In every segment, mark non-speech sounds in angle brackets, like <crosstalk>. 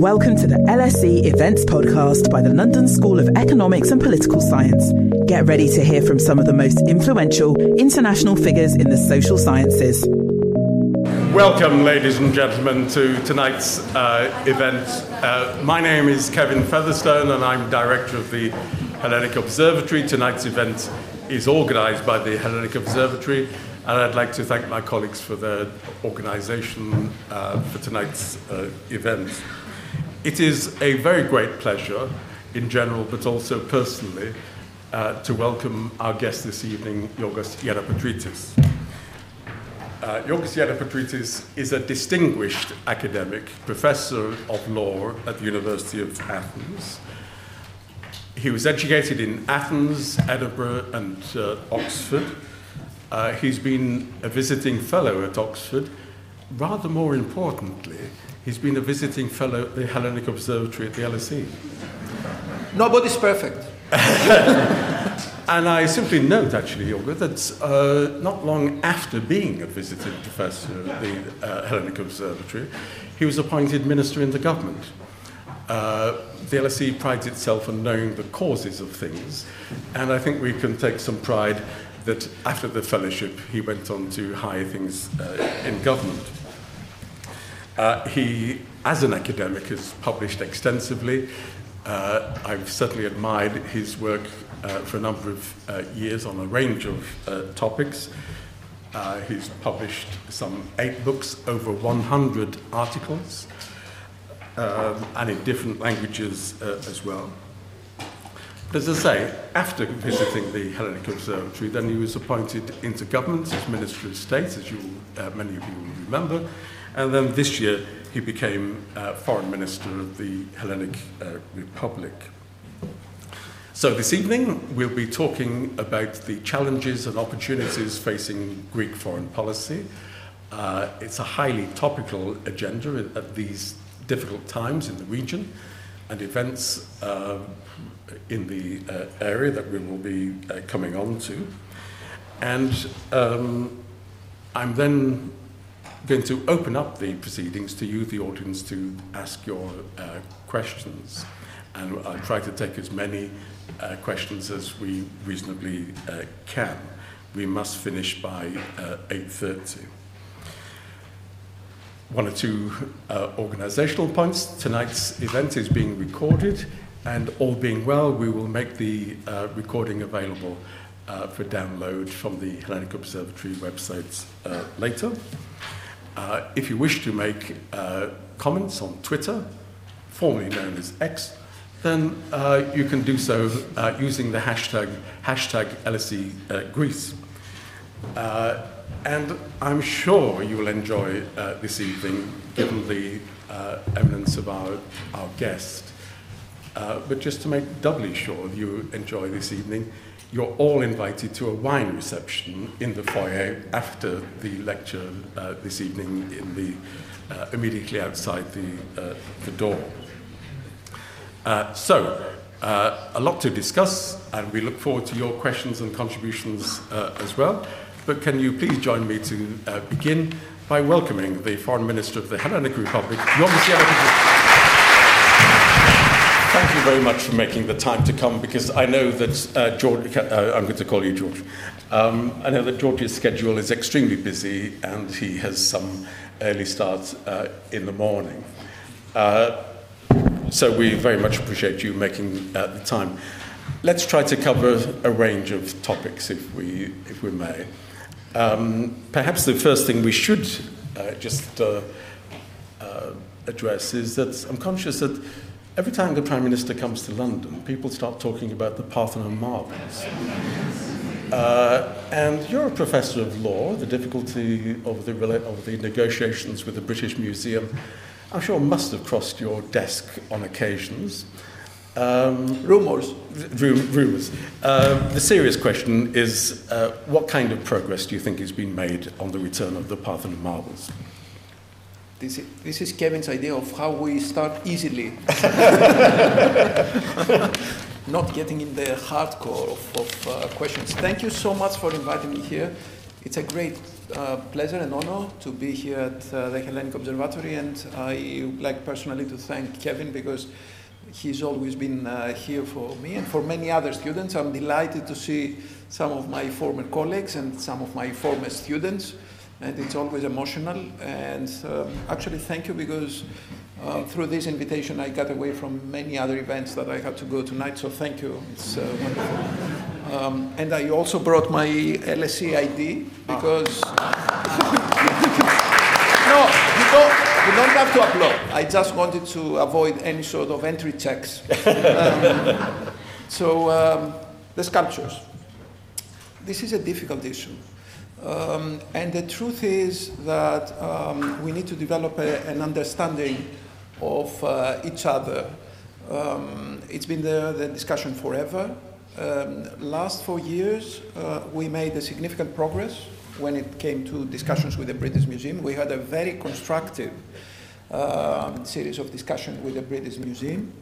Welcome to the LSE Events Podcast by the London School of Economics and Political Science. Get ready to hear from some of the most influential international figures in the social sciences. Welcome, ladies and gentlemen, to tonight's uh, event. Uh, my name is Kevin Featherstone, and I'm director of the Hellenic Observatory. Tonight's event is organised by the Hellenic Observatory, and I'd like to thank my colleagues for their organisation uh, for tonight's uh, event. It is a very great pleasure, in general, but also personally, uh, to welcome our guest this evening, Yorgos Gerapetritis. Uh, Yorgos Gerapetritis is a distinguished academic, professor of law at the University of Athens. He was educated in Athens, Edinburgh, and uh, Oxford. Uh, he's been a visiting fellow at Oxford. Rather more importantly, he's been a visiting fellow at the Hellenic Observatory at the LSE. Nobody's perfect. <laughs> And I simply note, actually, Olga, that uh, not long after being a visiting professor at the uh, Hellenic Observatory, he was appointed minister in the government. Uh, the LSE prides itself on knowing the causes of things, and I think we can take some pride that after the fellowship, he went on to higher things uh, in government. Uh, he, as an academic, has published extensively. Uh, I've certainly admired his work uh, for a number of uh, years on a range of uh, topics. Uh, he's published some eight books, over 100 articles, um, and in different languages as well. But as I say, after visiting the Hellenic Observatory, then he was appointed into government as Minister of State, as you, many of you will remember. And then this year, he became uh, Foreign Minister of the Hellenic uh, Republic. So this evening, we'll be talking about the challenges and opportunities facing Greek foreign policy. Uh, it's a highly topical agenda at, these difficult times in the region and events uh, in the uh, area that we will be uh, coming on to. And um, I'm then going to open up the proceedings to you, the audience, to ask your uh, questions. And I'll try to take as many uh, questions as we reasonably uh, can. We must finish by uh, 8.30. One or two uh, organizational points. Tonight's event is being recorded, and all being well, we will make the uh, recording available for download from the Hellenic Observatory website later. Uh, if you wish to make uh, comments on Twitter, formerly known as X, then uh, you can do so uh, using the hashtag, hashtag LSE uh, Greece. And I'm sure you will enjoy this evening, given the eminence of our, our guest. But just to make doubly sure you enjoy this evening, you're all invited to a wine reception in the foyer after the lecture uh, this evening in the, uh, immediately outside the, uh, the door. Uh, so, uh, a lot to discuss, and we look forward to your questions and contributions uh, as well. But can you please join me to begin by welcoming the Foreign Minister of the Hellenic Republic, Yorgos Gerapetritis. Thank you very much for making the time to come because I know that uh, George, uh, I'm going to call you George. Um, I know that George's schedule is extremely busy and he has some early starts uh, in the morning. Uh, so we very much appreciate you making uh, the time. Let's try to cover a range of topics if we, if we may. Um, perhaps the first thing we should uh, just address is that I'm conscious that every time the Prime Minister comes to London, people start talking about the Parthenon marbles. Uh, and you're a professor of law, the difficulty of the, of the negotiations with the British Museum, I'm sure must have crossed your desk on occasions. Um, Rumors. Rum- rumours. Uh, the serious question is uh, what kind of progress do you think has been made on the return of the Parthenon marbles? This is, this is Kevin's idea of how we start easily. <laughs> Not getting in the hardcore of, of uh, questions. Thank you so much for inviting me here. It's a great uh, pleasure and honor to be here at uh, the Hellenic Observatory, and I would like personally to thank Kevin because he's always been uh, here for me and for many other students. I'm delighted to see some of my former colleagues and some of my former students, and it's always emotional. And um, actually, thank you because uh, through this invitation, I got away from many other events that I had to go tonight. So thank you. It's uh, wonderful. Um, and I also brought my LSE ID because. <laughs> no, you don't, you don't have to applaud. I just wanted to avoid any sort of entry checks. <laughs> Um, so, um, the sculptures. This is a difficult issue. Um, and the truth is that um, we need to develop a, an understanding of uh, each other. Um, it's been the, the discussion forever. Um, last four years, uh, we made a significant progress when it came to discussions with the British Museum. We had a very constructive uh, series of discussions with the British Museum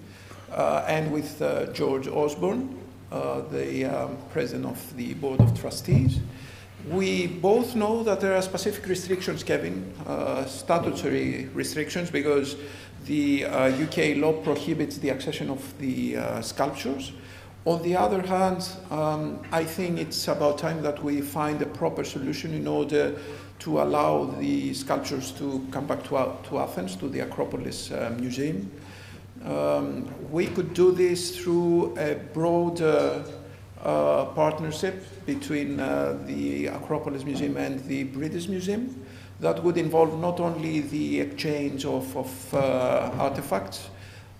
uh, and with uh, George Osborne, uh, the um, president of the Board of Trustees. We both know that there are specific restrictions, Kevin, uh, statutory restrictions, because the UK law prohibits the accession of the sculptures. On the other hand, um, I think it's about time that we find a proper solution in order to allow the sculptures to come back to, to Athens, to the Acropolis uh, Museum. Um, we could do this through a broader uh, partnership between uh, the Acropolis Museum and the British Museum that would involve not only the exchange of, of uh, artifacts,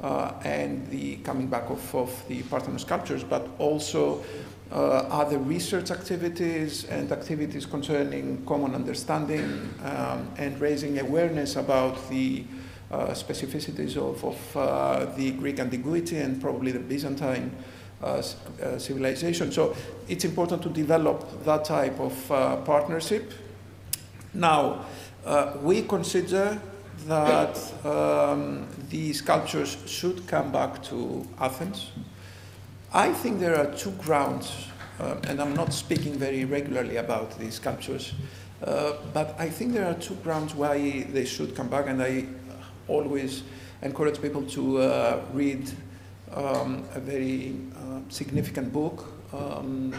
uh, and the coming back of, of the Parthenon sculptures, but also uh, other research activities and activities concerning common understanding um, and raising awareness about the uh, specificities of, of the Greek antiquity and probably the Byzantine civilization. So it's important to develop that type of partnership. Now, we consider that um, sculptures should come back to Athens. I think there are two grounds, uh, and I'm not speaking very regularly about these sculptures, uh, but I think there are two grounds why they should come back, and I always encourage people to uh, read um, a very uh, significant book, um,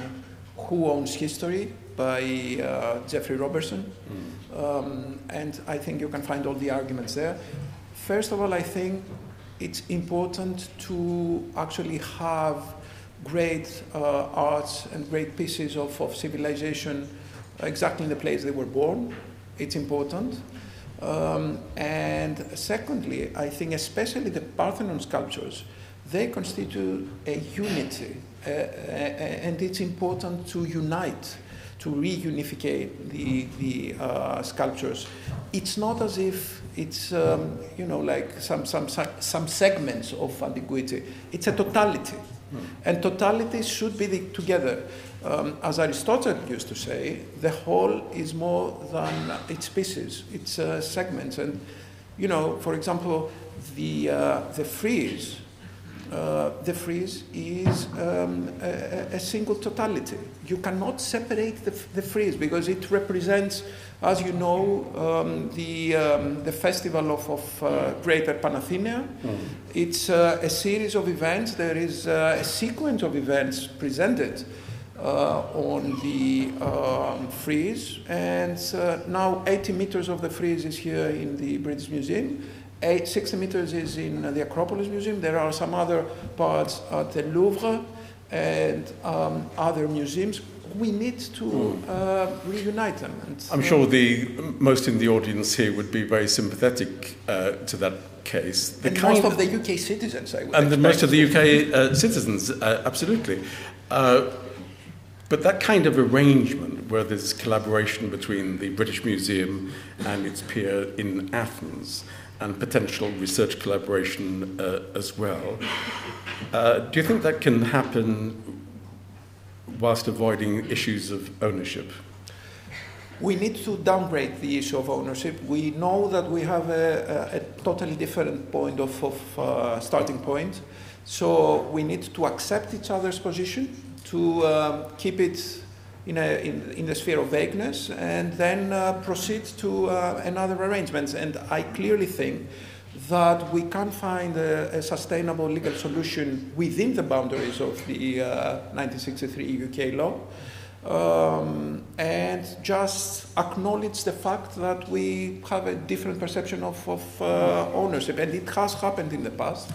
Who Owns History, by uh, Geoffrey Robertson. Mm. Um, and I think you can find all the arguments there. First of all, I think it's important to actually have great uh, arts and great pieces of, of civilization exactly in the place they were born. It's important. Um, and secondly, I think especially the Parthenon sculptures, they constitute a unity, uh, and it's important to unite to reunify the, the uh, sculptures. It's not as if it's, um, you know, like some, some, some segments of antiquity. It's a totality. Mm. And totality should be the, together. Um, as Aristotle used to say, the whole is more than its pieces, its uh, segments. And, you know, for example, the, uh, the frieze uh, the frieze is um, a, a, single totality. You cannot separate the, the frieze because it represents, as you know, um, the, um, the festival of, of uh, Greater Panathenaea. Mm. It's uh, a series of events. There is uh, a sequence of events presented uh, on the um, frieze, and uh, now 80 meters of the frieze is here in the British Museum Eight, 60 meters is in the Acropolis Museum. There are some other parts at the Louvre and um, other museums. We need to hmm. uh, reunite them. And, I'm sure the most in the audience here would be very sympathetic uh, to that case. The and most of the UK citizens, I would And the most of the UK uh, citizens, uh, absolutely. Uh, but that kind of arrangement, where there's collaboration between the British Museum and its peer in Athens, and potential research collaboration uh, as well. Uh, do you think that can happen whilst avoiding issues of ownership? We need to downgrade the issue of ownership. We know that we have a, a, a totally different point of, of uh, starting point. So we need to accept each other's position, to um, keep it in, a, in, in the sphere of vagueness and then uh, proceed to uh, another arrangement. And I clearly think that we can't find a, a, sustainable legal solution within the boundaries of the uh, 1963 UK law. Um, and just acknowledge the fact that we have a different perception of, of uh, ownership. And it has happened in the past.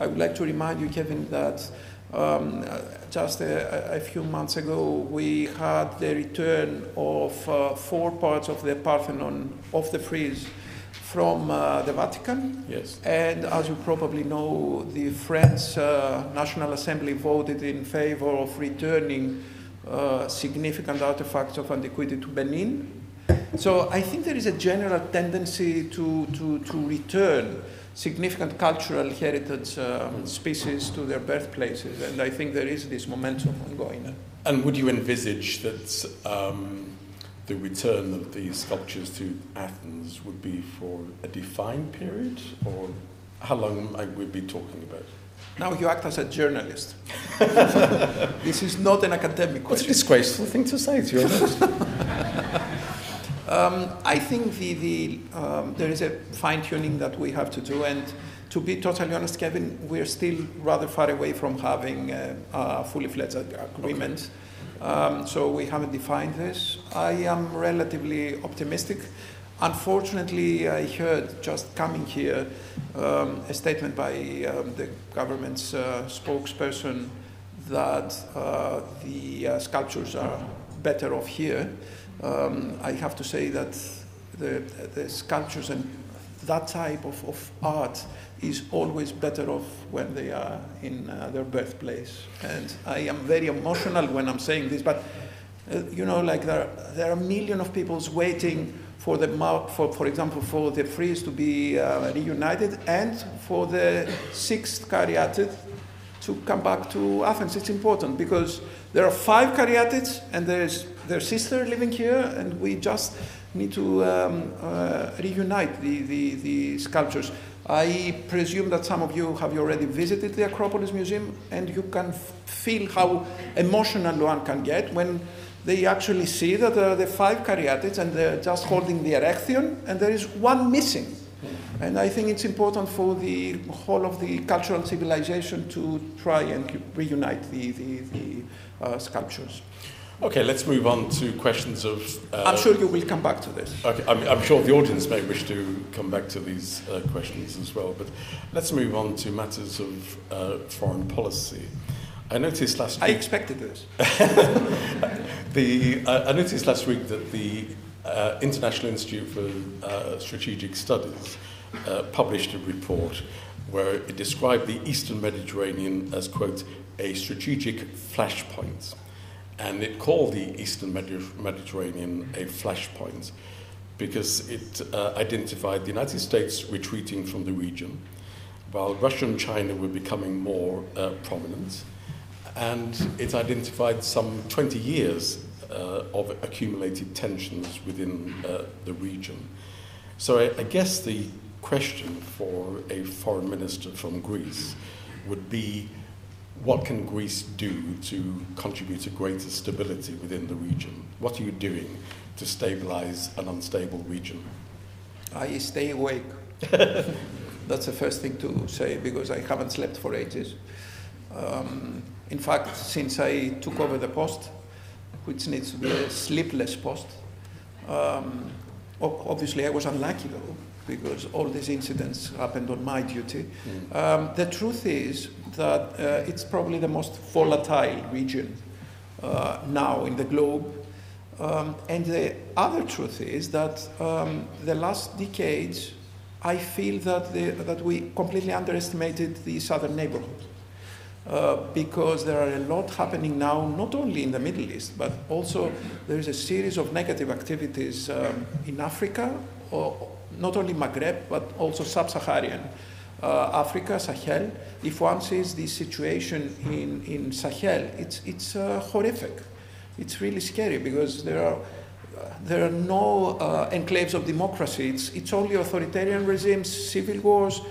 I would like to remind you, Kevin, that um, just a, a, few months ago, we had the return of uh, four parts of the Parthenon of the frieze from uh, the Vatican. Yes. And as you probably know, the French uh, National Assembly voted in favor of returning uh, significant artifacts of antiquity to Benin. So I think there is a general tendency to, to, to return significant cultural heritage um, species to their birthplaces, and I think there is this momentum ongoing. And would you envisage that um, the return of these sculptures to Athens would be for a defined period, or how long might we be talking about? Now you act as a journalist. <laughs> this is not an academic question. What's a disgraceful thing to say to your <laughs> Um, I think the, the, um, there is a fine tuning that we have to do, and to be totally honest, Kevin, we're still rather far away from having a, a fully fledged agreement. Okay. Um, so we haven't defined this. I am relatively optimistic. Unfortunately, I heard just coming here um, a statement by um, the government's uh, spokesperson that uh, the uh, sculptures are better off here um, I have to say that the, the sculptures and that type of, of art is always better off when they are in uh, their birthplace. And I am very emotional when I'm saying this, but uh, you know, like there, there are a million of people waiting for the for, for example, for the frieze to be uh, reunited and for the sixth caryatid to come back to Athens. It's important because there are five caryatids and there's their sister living here, and we just need to um, uh, reunite the, the, the sculptures. I presume that some of you have already visited the Acropolis Museum, and you can feel how emotional one can get when they actually see that uh, the five caryatids and they're just holding the erechtheion, and there is one missing. And I think it's important for the whole of the cultural civilization to try and reunite the, the, the uh, sculptures. Okay, let's move on to questions of. Uh, I'm sure you will come back to this. Okay, I'm, I'm, sure the audience may wish to come back to these uh, questions as well, but let's move on to matters of uh, foreign policy. I noticed last week. I expected this. <laughs> the, uh, I noticed last week that the uh, International Institute for uh, Strategic Studies published a report where it described the Eastern Mediterranean as, quote, a strategic flashpoint and it called the Eastern Mediterranean a flashpoint because it uh, identified the United States retreating from the region, while Russia and China were becoming more uh, prominent, and it identified some 20 years uh, of accumulated tensions within uh, the region. So I, I guess the question for a foreign minister from Greece would be what can Greece do to contribute to greater stability within the region? What are you doing to stabilize an unstable region? I stay awake. <laughs> That's the first thing to say because I haven't slept for ages. Um, in fact, since I took over the post, which needs to be a sleepless post, um, obviously I was unlucky though because all these incidents happened on my duty. Mm. Um, the truth is that uh, it's probably the most volatile region uh, now in the globe. Um, and the other truth is that um, the last decades, I feel that, the, that we completely underestimated the southern neighborhood. Uh, because there are a lot happening now, not only in the Middle East, but also there is a series of negative activities um, in Africa, or not only Maghreb, but also sub Saharan uh, Africa, Sahel. If one sees the situation in, in Sahel, it's, it's uh, horrific. It's really scary because there are, there are no uh, enclaves of democracy. It's, it's only authoritarian regimes, civil wars,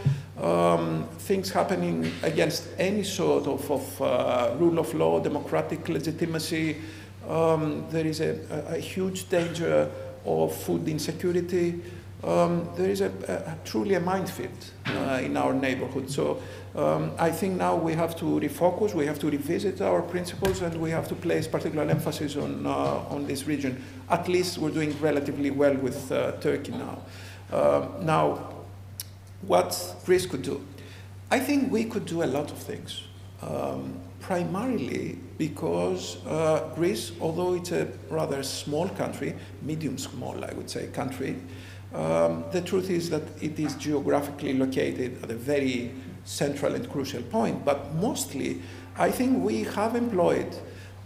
um, things happening against any sort of, of uh, rule of law, democratic legitimacy, Um, there is a, a, a, huge danger of food insecurity. Um, there is a, a, truly a minefield uh, in our neighborhood. So um, I think now we have to refocus, we have to revisit our principles, and we have to place particular emphasis on, uh, on this region. At least we're doing relatively well with uh, Turkey now. Uh, now, what Greece could do? I think we could do a lot of things. Um, primarily because uh, Greece, although it's a rather small country, medium small, I would say, country, um, the truth is that it is geographically located at a very central and crucial point. But mostly, I think we have employed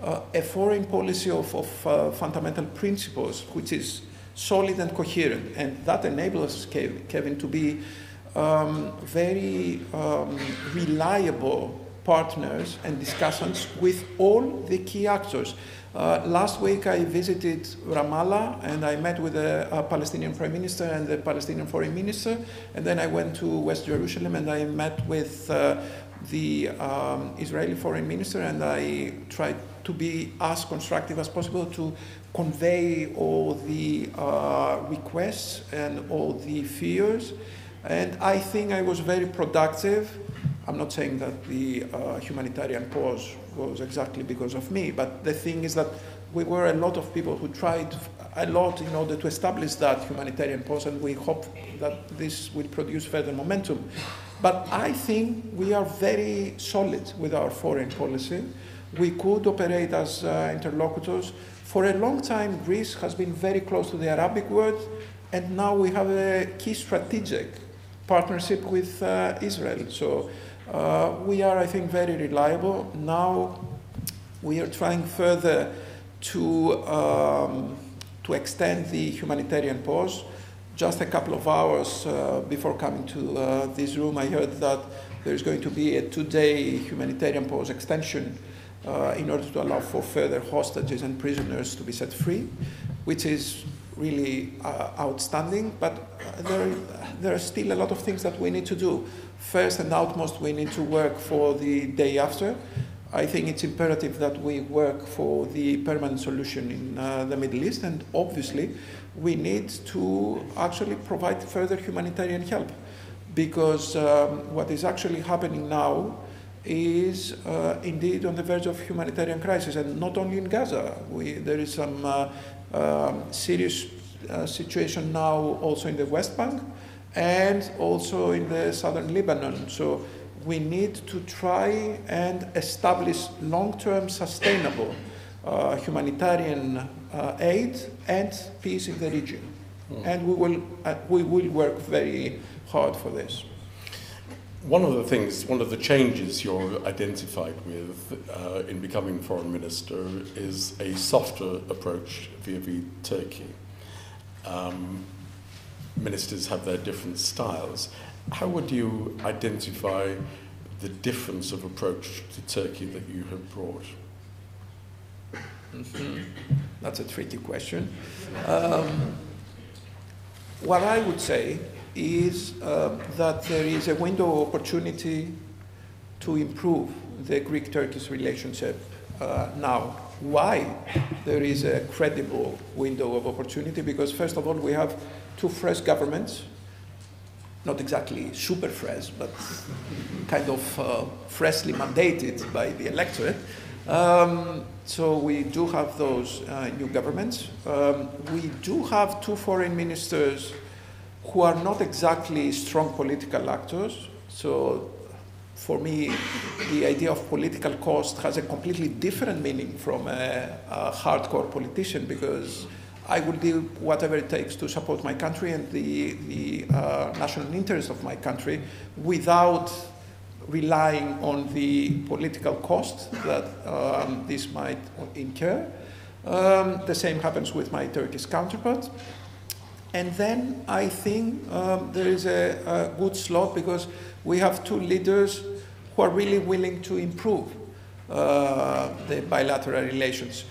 uh, a foreign policy of, of uh, fundamental principles, which is solid and coherent. And that enables Kevin, to be um, very um, reliable partners and discussions with all the key actors. Uh, last week I visited Ramallah and I met with the uh, Palestinian Prime Minister and the Palestinian Foreign Minister. And then I went to West Jerusalem and I met with uh, the um, Israeli Foreign Minister and I tried to be as constructive as possible to convey all the uh, requests and all the fears. And I think I was very productive. I'm not saying that the uh, humanitarian pause was exactly because of me, but the thing is that we were a lot of people who tried a lot in order to establish that humanitarian pause, and we hope that this will produce further momentum. But I think we are very solid with our foreign policy. We could operate as uh, interlocutors. For a long time, Greece has been very close to the Arabic world, and now we have a key strategic partnership with uh, Israel. So uh, we are, I think, very reliable. Now we are trying further to, um, to extend the humanitarian pause. Just a couple of hours uh, before coming to uh, this room, I heard that there's going to be a two day humanitarian pause extension uh, in order to allow for further hostages and prisoners to be set free, which is really uh, outstanding. But there, there are still a lot of things that we need to do first and outmost, we need to work for the day after. I think it's imperative that we work for the permanent solution in uh, the Middle East, and obviously, we need to actually provide further humanitarian help because um, what is actually happening now is uh, indeed on the verge of humanitarian crisis, and not only in Gaza. We, there is some uh, serious uh, situation now also in the West Bank and also in the southern Lebanon. So we need to try and establish long-term sustainable uh, humanitarian uh, aid and peace in the region. Mm. And we will, uh, we will work very hard for this. One of the things, one of the changes you're identified with uh, in becoming foreign minister is a softer approach vis-a-vis Turkey. Um, ministers have their different styles. How would you identify the difference of approach to Turkey that you have brought? Mm-hmm. That's a tricky question. Um, what I would say is uh, that there is a window of opportunity to improve the Greek Turkish relationship uh, now. Why there is a credible window of opportunity? Because, first of all, we have two fresh governments, not exactly super fresh, but kind of uh, freshly mandated by the electorate. Um, so we do have those uh, new governments. Um, we do have two foreign ministers who are not exactly strong political actors. So for me, the idea of political cost has a completely different meaning from a, a hardcore politician because I will do whatever it takes to support my country and the, the uh, national interest of my country without relying on the political cost that um, this might incur. Um, the same happens with my Turkish counterpart. And then I think um, there is a, a, good slot because we have two leaders who are really willing to improve uh, the bilateral relations.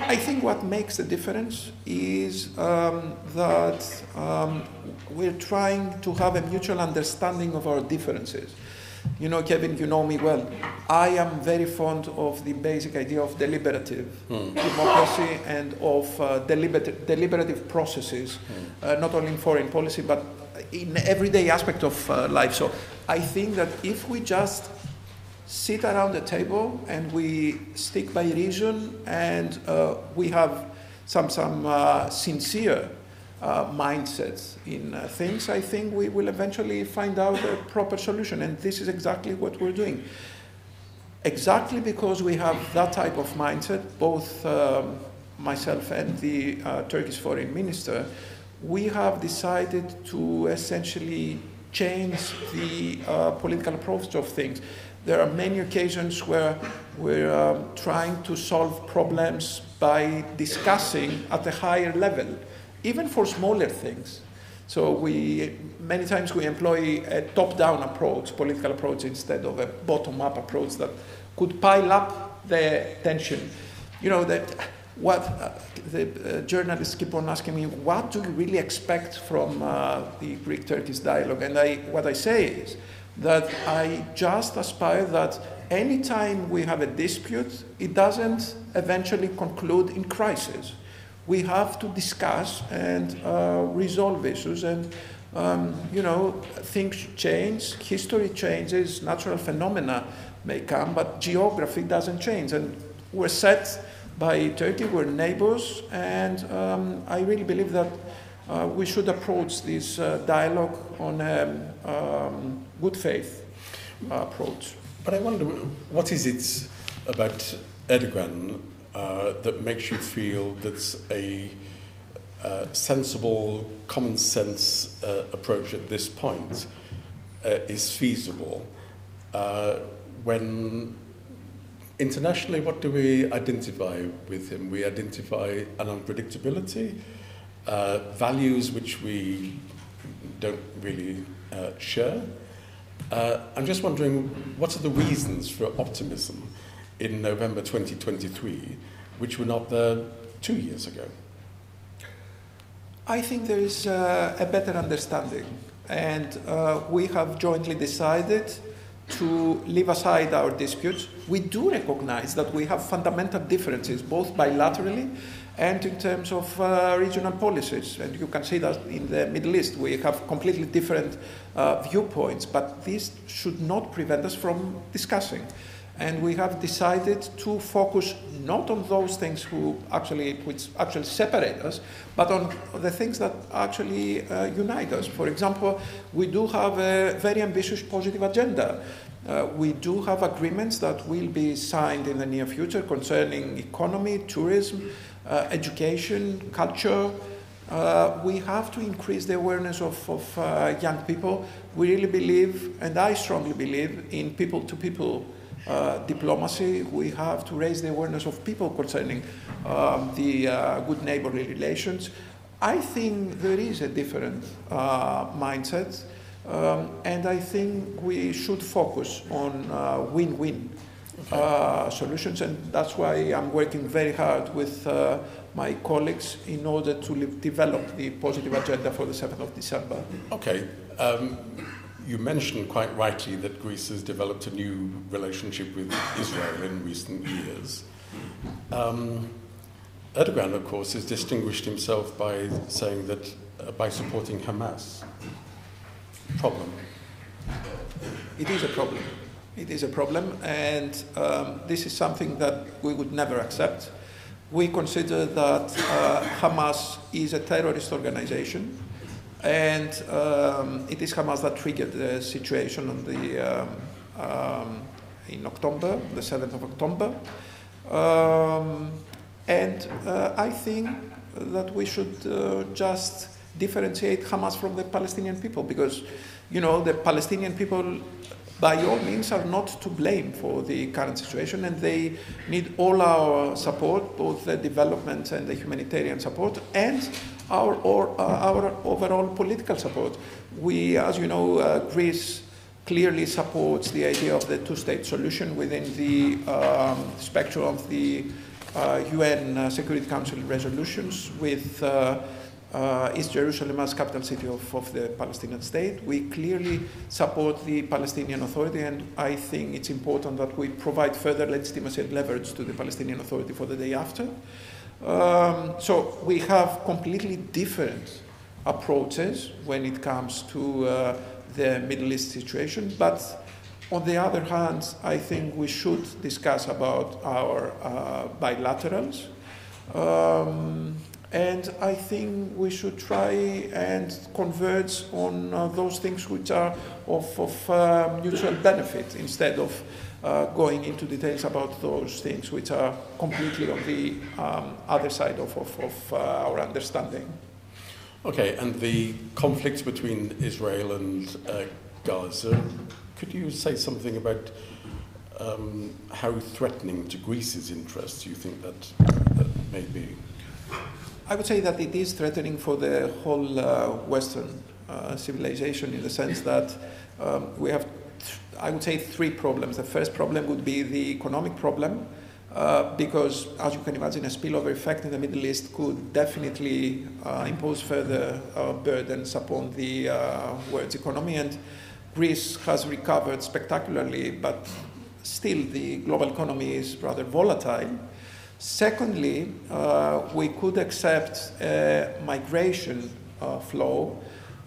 I think what makes the difference is um, that um, we're trying to have a mutual understanding of our differences. You know, Kevin, you know me well. I am very fond of the basic idea of deliberative mm. democracy and of uh, deliberative, deliberative processes, mm. uh, not only in foreign policy, but in everyday aspect of uh, life. So I think that if we just sit around the table and we stick by reason and uh, we have some, some uh, sincere uh, mindsets in uh, things, I think we will eventually find out a proper solution. And this is exactly what we're doing. Exactly because we have that type of mindset, both um, myself and the uh, Turkish foreign minister, we have decided to essentially change the uh, political approach of things. There are many occasions where we're um, trying to solve problems by discussing at a higher level, even for smaller things. So we many times we employ a top-down approach, political approach, instead of a bottom-up approach that could pile up the tension. You know that what uh, the uh, journalists keep on asking me, what do you really expect from uh, the Greek-Turkish dialogue? And I, what I say is that I just aspire that anytime we have a dispute, it doesn't eventually conclude in crisis. We have to discuss and uh, resolve issues and um, you know, things change, history changes, natural phenomena may come, but geography doesn't change. And we're set by Turkey. We're neighbors, and um, I really believe that uh, we should approach this uh, dialogue on a um, good faith approach. But I wonder, what is it about Erdogan uh, that makes you feel that's a uh, sensible, common sense uh, approach at this point uh, is feasible when Internationally, what do we identify with him? We identify an unpredictability, uh, values which we don't really uh, share. Uh, I'm just wondering, what are the reasons for optimism in November 2023, which were not there two years ago? I think there is uh, a better understanding, and uh, we have jointly decided to leave aside our disputes. We do recognize that we have fundamental differences, both bilaterally and in terms of uh, regional policies. And you can see that in the Middle East, we have completely different uh, viewpoints, but this should not prevent us from discussing. And we have decided to focus not on those things who actually, which actually separate us, but on the things that actually uh, unite us. For example, we do have a very ambitious positive agenda. Uh, we do have agreements that will be signed in the near future concerning economy, tourism, uh, education, culture. Uh, we have to increase the awareness of, of uh, young people. We really believe, and I strongly believe, in people to people uh, diplomacy, we have to raise the awareness of people concerning um, the uh, good neighborly relations. I think there is a different uh, mindset, um, and I think we should focus on uh, win win uh, solutions, and that's why I'm working very hard with my colleagues in order to develop the positive agenda for the 7th of December. Okay. Um, you mentioned quite rightly that Greece has developed a new relationship with Israel in recent years. Um, Erdogan, of course, has distinguished himself by saying that uh, by supporting Hamas. Problem. It is a problem. It is a problem, and um, this is something that we would never accept. We consider that uh, Hamas is a terrorist organization and um, it is Hamas that triggered the situation on the, um, um, in October, the 7th of October. Um, and uh, I think that we should uh, just differentiate Hamas from the Palestinian people because, you know, the Palestinian people by all means are not to blame for the current situation and they need all our support, both the development and the humanitarian support, and our, or, uh, our overall political support. We, as you know, uh, Greece clearly supports the idea of the two-state solution within the um, spectrum of the uh, UN uh, Security Council resolutions with uh, East Jerusalem as capital city of, of the Palestinian state. We clearly support the Palestinian Authority, and I think it's important that we provide further legitimacy and leverage to the Palestinian Authority for the day after. Um, so we have completely different approaches when it comes to uh, the Middle East situation, but on the other hand, I think we should discuss about our uh, bilaterals. Um, and I think we should try and converge on uh, those things which are of, of uh, mutual benefit instead of uh, going into details about those things which are completely on the um, other side of, of, of uh, our understanding. Okay, and the conflict between Israel and uh, Gaza, could you say something about um, how threatening to Greece's interests you think that, that may be? I would say that it is threatening for the whole uh, Western uh, civilization in the sense that um, we have, I would say, three problems. The first problem would be the economic problem, uh, because, as you can imagine, a spillover effect in the Middle East could definitely uh, impose further uh, burdens upon the uh, world's economy. And Greece has recovered spectacularly, but still the global economy is rather volatile. Secondly, uh, we could accept a migration uh, flow.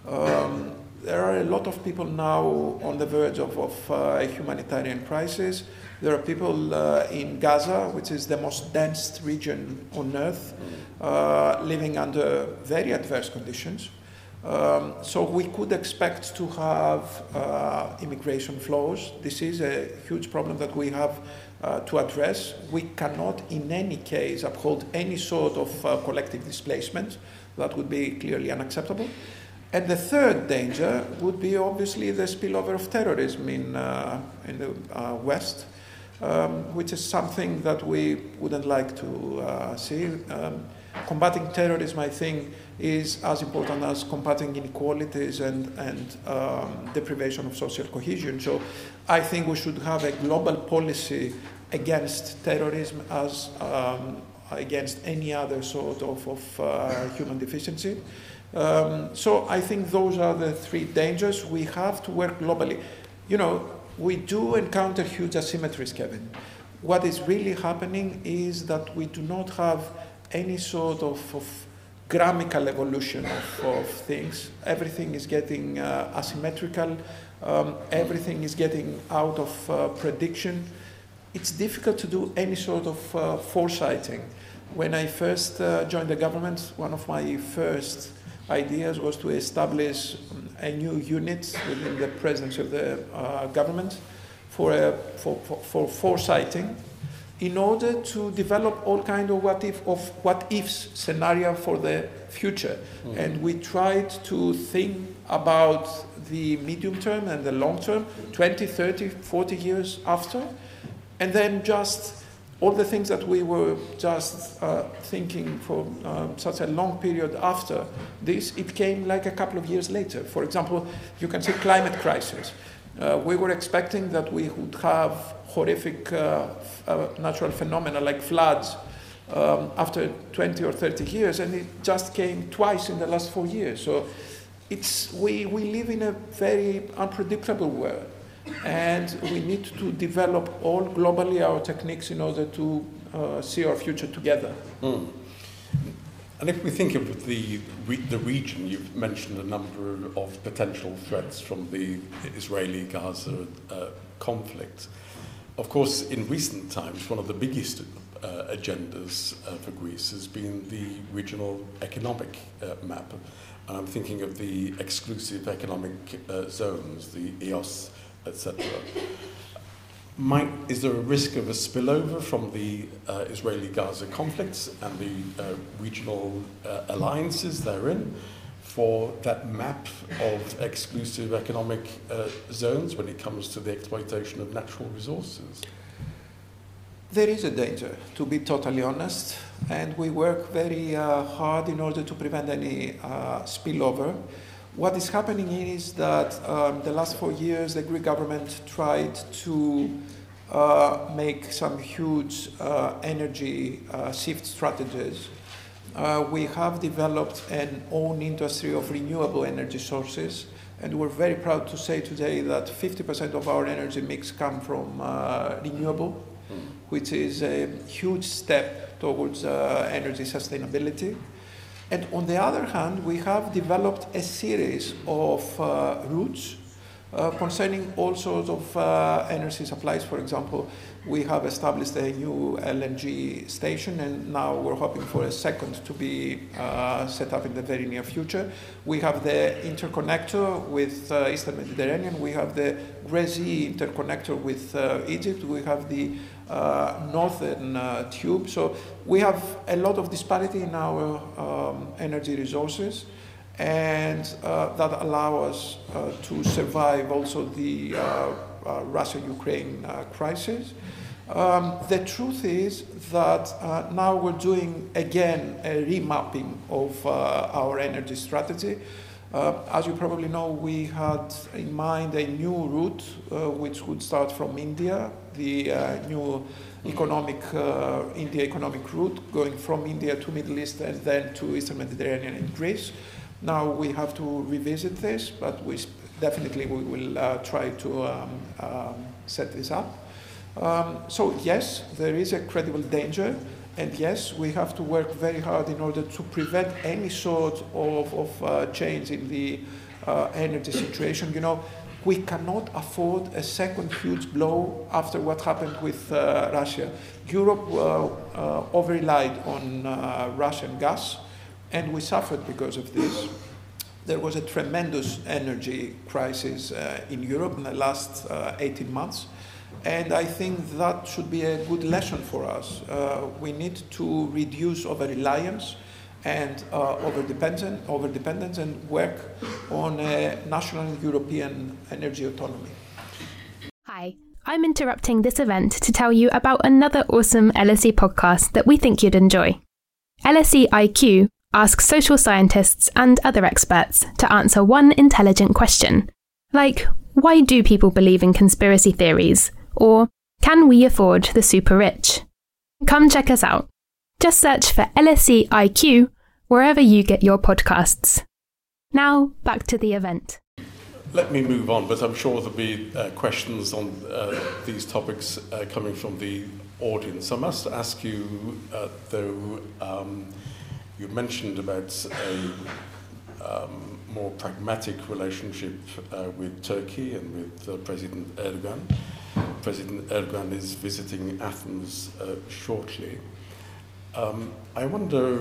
Um, there are a lot of people now on the verge of, of uh, a humanitarian crisis. There are people uh, in Gaza, which is the most dense region on earth, uh, living under very adverse conditions. Um, so we could expect to have uh, immigration flows. This is a huge problem that we have uh, to address. We cannot, in any case, uphold any sort of uh, collective displacement. That would be clearly unacceptable. And the third danger would be obviously the spillover of terrorism in, uh, in the uh, West, um, which is something that we wouldn't like to uh, see. Um, combating terrorism, I think, is as important as combating inequalities and, and um, deprivation of social cohesion. So I think we should have a global policy against terrorism as um, against any other sort of, of uh, human deficiency. Um, so I think those are the three dangers. We have to work globally. You know, we do encounter huge asymmetries, Kevin. What is really happening is that we do not have any sort of, of grammatical evolution of, of, things. Everything is getting uh, asymmetrical. Um, everything is getting out of uh, prediction. It's difficult to do any sort of uh, foresighting. When I first uh, joined the government, one of my first ideas was to establish a new unit within the presence of the uh, government for, a, for, for, for foresighting in order to develop all kind of what if of what ifs scenario for the future mm-hmm. and we tried to think about the medium term and the long term 20 30 40 years after and then just all the things that we were just uh, thinking for uh, such a long period after this it came like a couple of years later. For example you can see climate crisis. Uh, we were expecting that we would have horrific uh, uh, natural phenomena like floods um, after 20 or 30 years, and it just came twice in the last four years. So it's, we, we live in a very unpredictable world, and we need to develop all globally our techniques in order to uh, see our future together. Mm. And if we think of the, the region, you've mentioned a number of potential threats from the Israeli Gaza uh, conflict. Of course, in recent times, one of the biggest uh, agendas uh, for Greece has been the regional economic uh, map. And I'm thinking of the exclusive economic uh, zones, the EOS, etc. Might, is there a risk of a spillover from the uh, Israeli Gaza conflicts and the uh, regional uh, alliances therein for that map of exclusive economic uh, zones when it comes to the exploitation of natural resources? There is a danger, to be totally honest, and we work very uh, hard in order to prevent any uh, spillover. What is happening is that um, the last four years the Greek government tried to uh, make some huge uh, energy uh, shift strategies uh, we have developed an own industry of renewable energy sources. And we're very proud to say today that 50% of our energy mix come from uh, renewable, mm. which is a huge step towards uh, energy sustainability. And on the other hand, we have developed a series of uh, routes uh, concerning all sorts of uh, energy supplies. For example, we have established a new LNG station, and now we're hoping for a second to be uh, set up in the very near future. We have the interconnector with uh, Eastern Mediterranean. We have the GREGY interconnector with uh, Egypt. We have the northern uh, tube. So we have a lot of disparity in our um, energy resources, and uh, that allow us to survive also the Russia-Ukraine crisis. Um, the truth is that uh, now we're doing again a remapping of uh, our energy strategy. Uh, as you probably know, we had in mind a new route which would start from India the uh, new economic uh, India economic route going from India to Middle East and then to Eastern Mediterranean and Greece. Now we have to revisit this, but we definitely we will uh, try to um, um, set this up. Um, so yes, there is a credible danger, and yes, we have to work very hard in order to prevent any sort of, of uh, change in the uh, energy situation. You know, we cannot afford a second huge blow after what happened with uh, Russia. Europe uh, uh, over relied on uh, Russian gas, and we suffered because of this. There was a tremendous energy crisis in Europe in the last uh, 18 months. And I think that should be a good lesson for us. we need to reduce over reliance and uh, over dependence and work on a national and European energy autonomy. Hi, I'm interrupting this event to tell you about another awesome LSE podcast that we think you'd enjoy. LSE IQ asks social scientists and other experts to answer one intelligent question, like why do people believe in conspiracy theories? Or can we afford the super rich? Come check us out. Just search for LSE IQ wherever you get your podcasts. Now, back to the event. Let me move on, but I'm sure there'll be uh, questions on uh, these topics uh, coming from the audience. I must ask you, uh, though, um, you mentioned about a um, more pragmatic relationship uh, with Turkey and with uh, President Erdogan. President Erdogan is visiting Athens shortly. Um, I wonder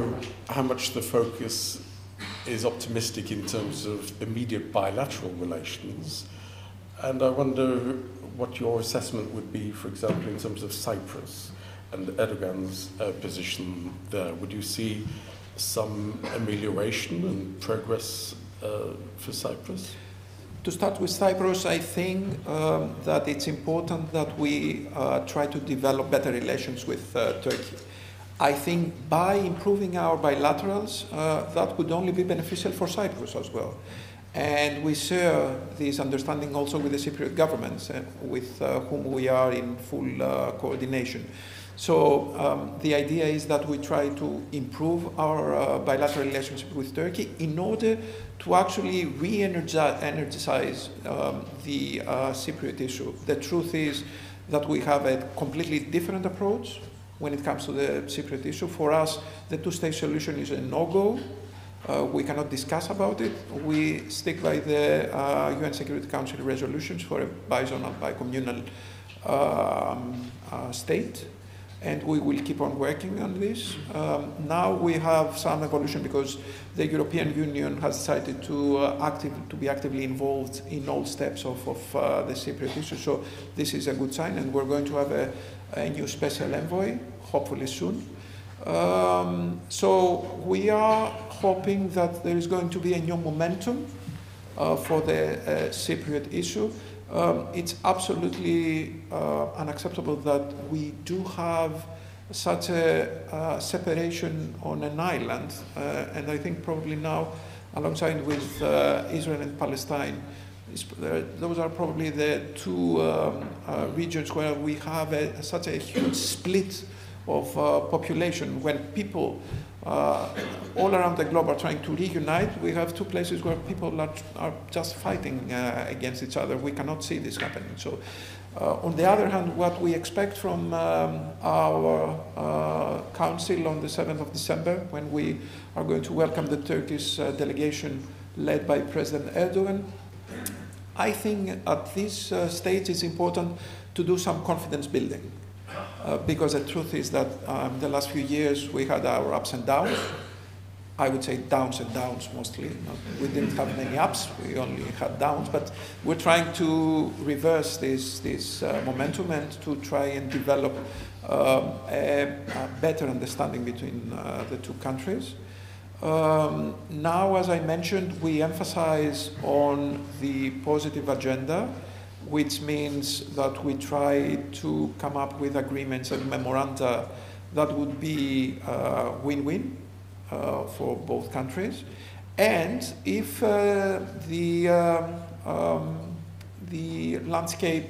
how much the focus is optimistic in terms of immediate bilateral relations. And I wonder what your assessment would be, for example, in terms of Cyprus and Erdogan's uh, position there. Would you see some amelioration and progress uh, for Cyprus? To start with Cyprus, I think um, that it's important that we uh, try to develop better relations with uh, Turkey. I think by improving our bilaterals, uh, that would only be beneficial for Cyprus as well. And we share this understanding also with the Cypriot governments, uh, with uh, whom we are in full uh, coordination. So um, the idea is that we try to improve our uh, bilateral relationship with Turkey in order to actually re-energize um, the uh, Cypriot issue. The truth is that we have a completely different approach when it comes to the Cypriot issue. For us, the two-state solution is a no-go. Uh, we cannot discuss about it. We stick by the uh, UN Security Council resolutions for a bizonal, bicommunal um, uh, state, and we will keep on working on this. Um, now we have some evolution because the European Union has decided to uh, active, to be actively involved in all steps of, of uh, the Cypriot issue. So this is a good sign, and we're going to have a a new special envoy, hopefully soon. Um, so we are hoping that there is going to be a new momentum uh, for the uh, Cypriot issue. Um, it's absolutely uh, unacceptable that we do have such a uh, separation on an island, uh, and I think probably now, alongside with uh, Israel and Palestine, those are probably the two um, uh, regions where we have a, such a huge split of uh, population. When people uh, all around the globe are trying to reunite, we have two places where people are, are just fighting uh, against each other. We cannot see this happening. So, uh, on the other hand, what we expect from um, our uh, council on the 7th of December, when we are going to welcome the Turkish uh, delegation led by President Erdogan, I think at this uh, stage it's important to do some confidence building. Uh, because the truth is that um, the last few years we had our ups and downs. I would say downs and downs mostly. We didn't have many ups, we only had downs, but we're trying to reverse this, this uh, momentum and to try and develop um, a, a, better understanding between uh, the two countries. Um, now, as I mentioned, we emphasize on the positive agenda which means that we try to come up with agreements and memoranda that would be uh, win-win uh, for both countries. And if uh, the, um, um, the landscape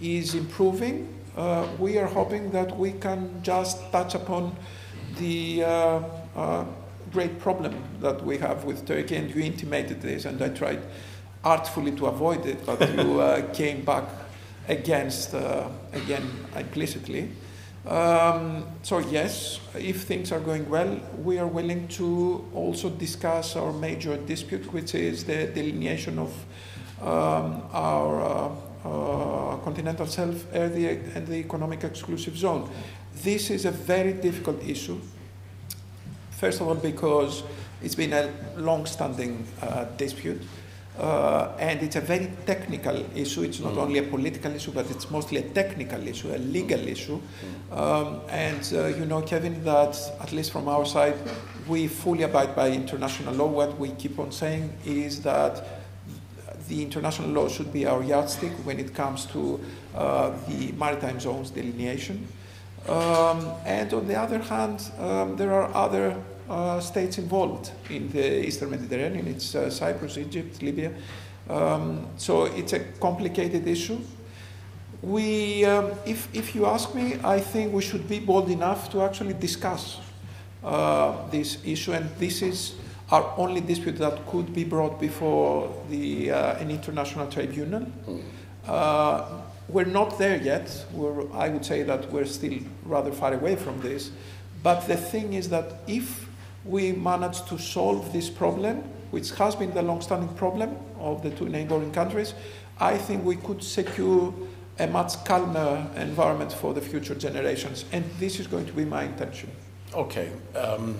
is improving, uh, we are hoping that we can just touch upon the great problem that we have with Turkey, and you intimated this, and I tried artfully to avoid it, but you uh, <laughs> came back against, uh, again, implicitly. Um, so yes, if things are going well, we are willing to also discuss our major dispute, which is the delineation of um, our uh, uh, continental shelf area and the economic exclusive zone. This is a very difficult issue. First of all, because it's been a long-standing uh, dispute. Uh, and it's a very technical issue. It's not mm. only a political issue, but it's mostly a technical issue, a legal issue. Mm. Um, and uh, you know, Kevin, that at least from our side, we fully abide by international law. What we keep on saying is that the international law should be our yardstick when it comes to uh, the maritime zones delineation. Um, and on the other hand, um, there are other states involved in the Eastern Mediterranean. It's uh, Cyprus, Egypt, Libya. Um, so it's a complicated issue. We, um, if, if you ask me, I think we should be bold enough to actually discuss uh, this issue, and this is our only dispute that could be brought before the, uh, an international tribunal. Uh, we're not there yet. We're, I would say that we're still rather far away from this. But the thing is that if we managed to solve this problem, which has been the long-standing problem of the two neighboring countries, I think we could secure a much calmer environment for the future generations. And this is going to be my intention. Okay. Um,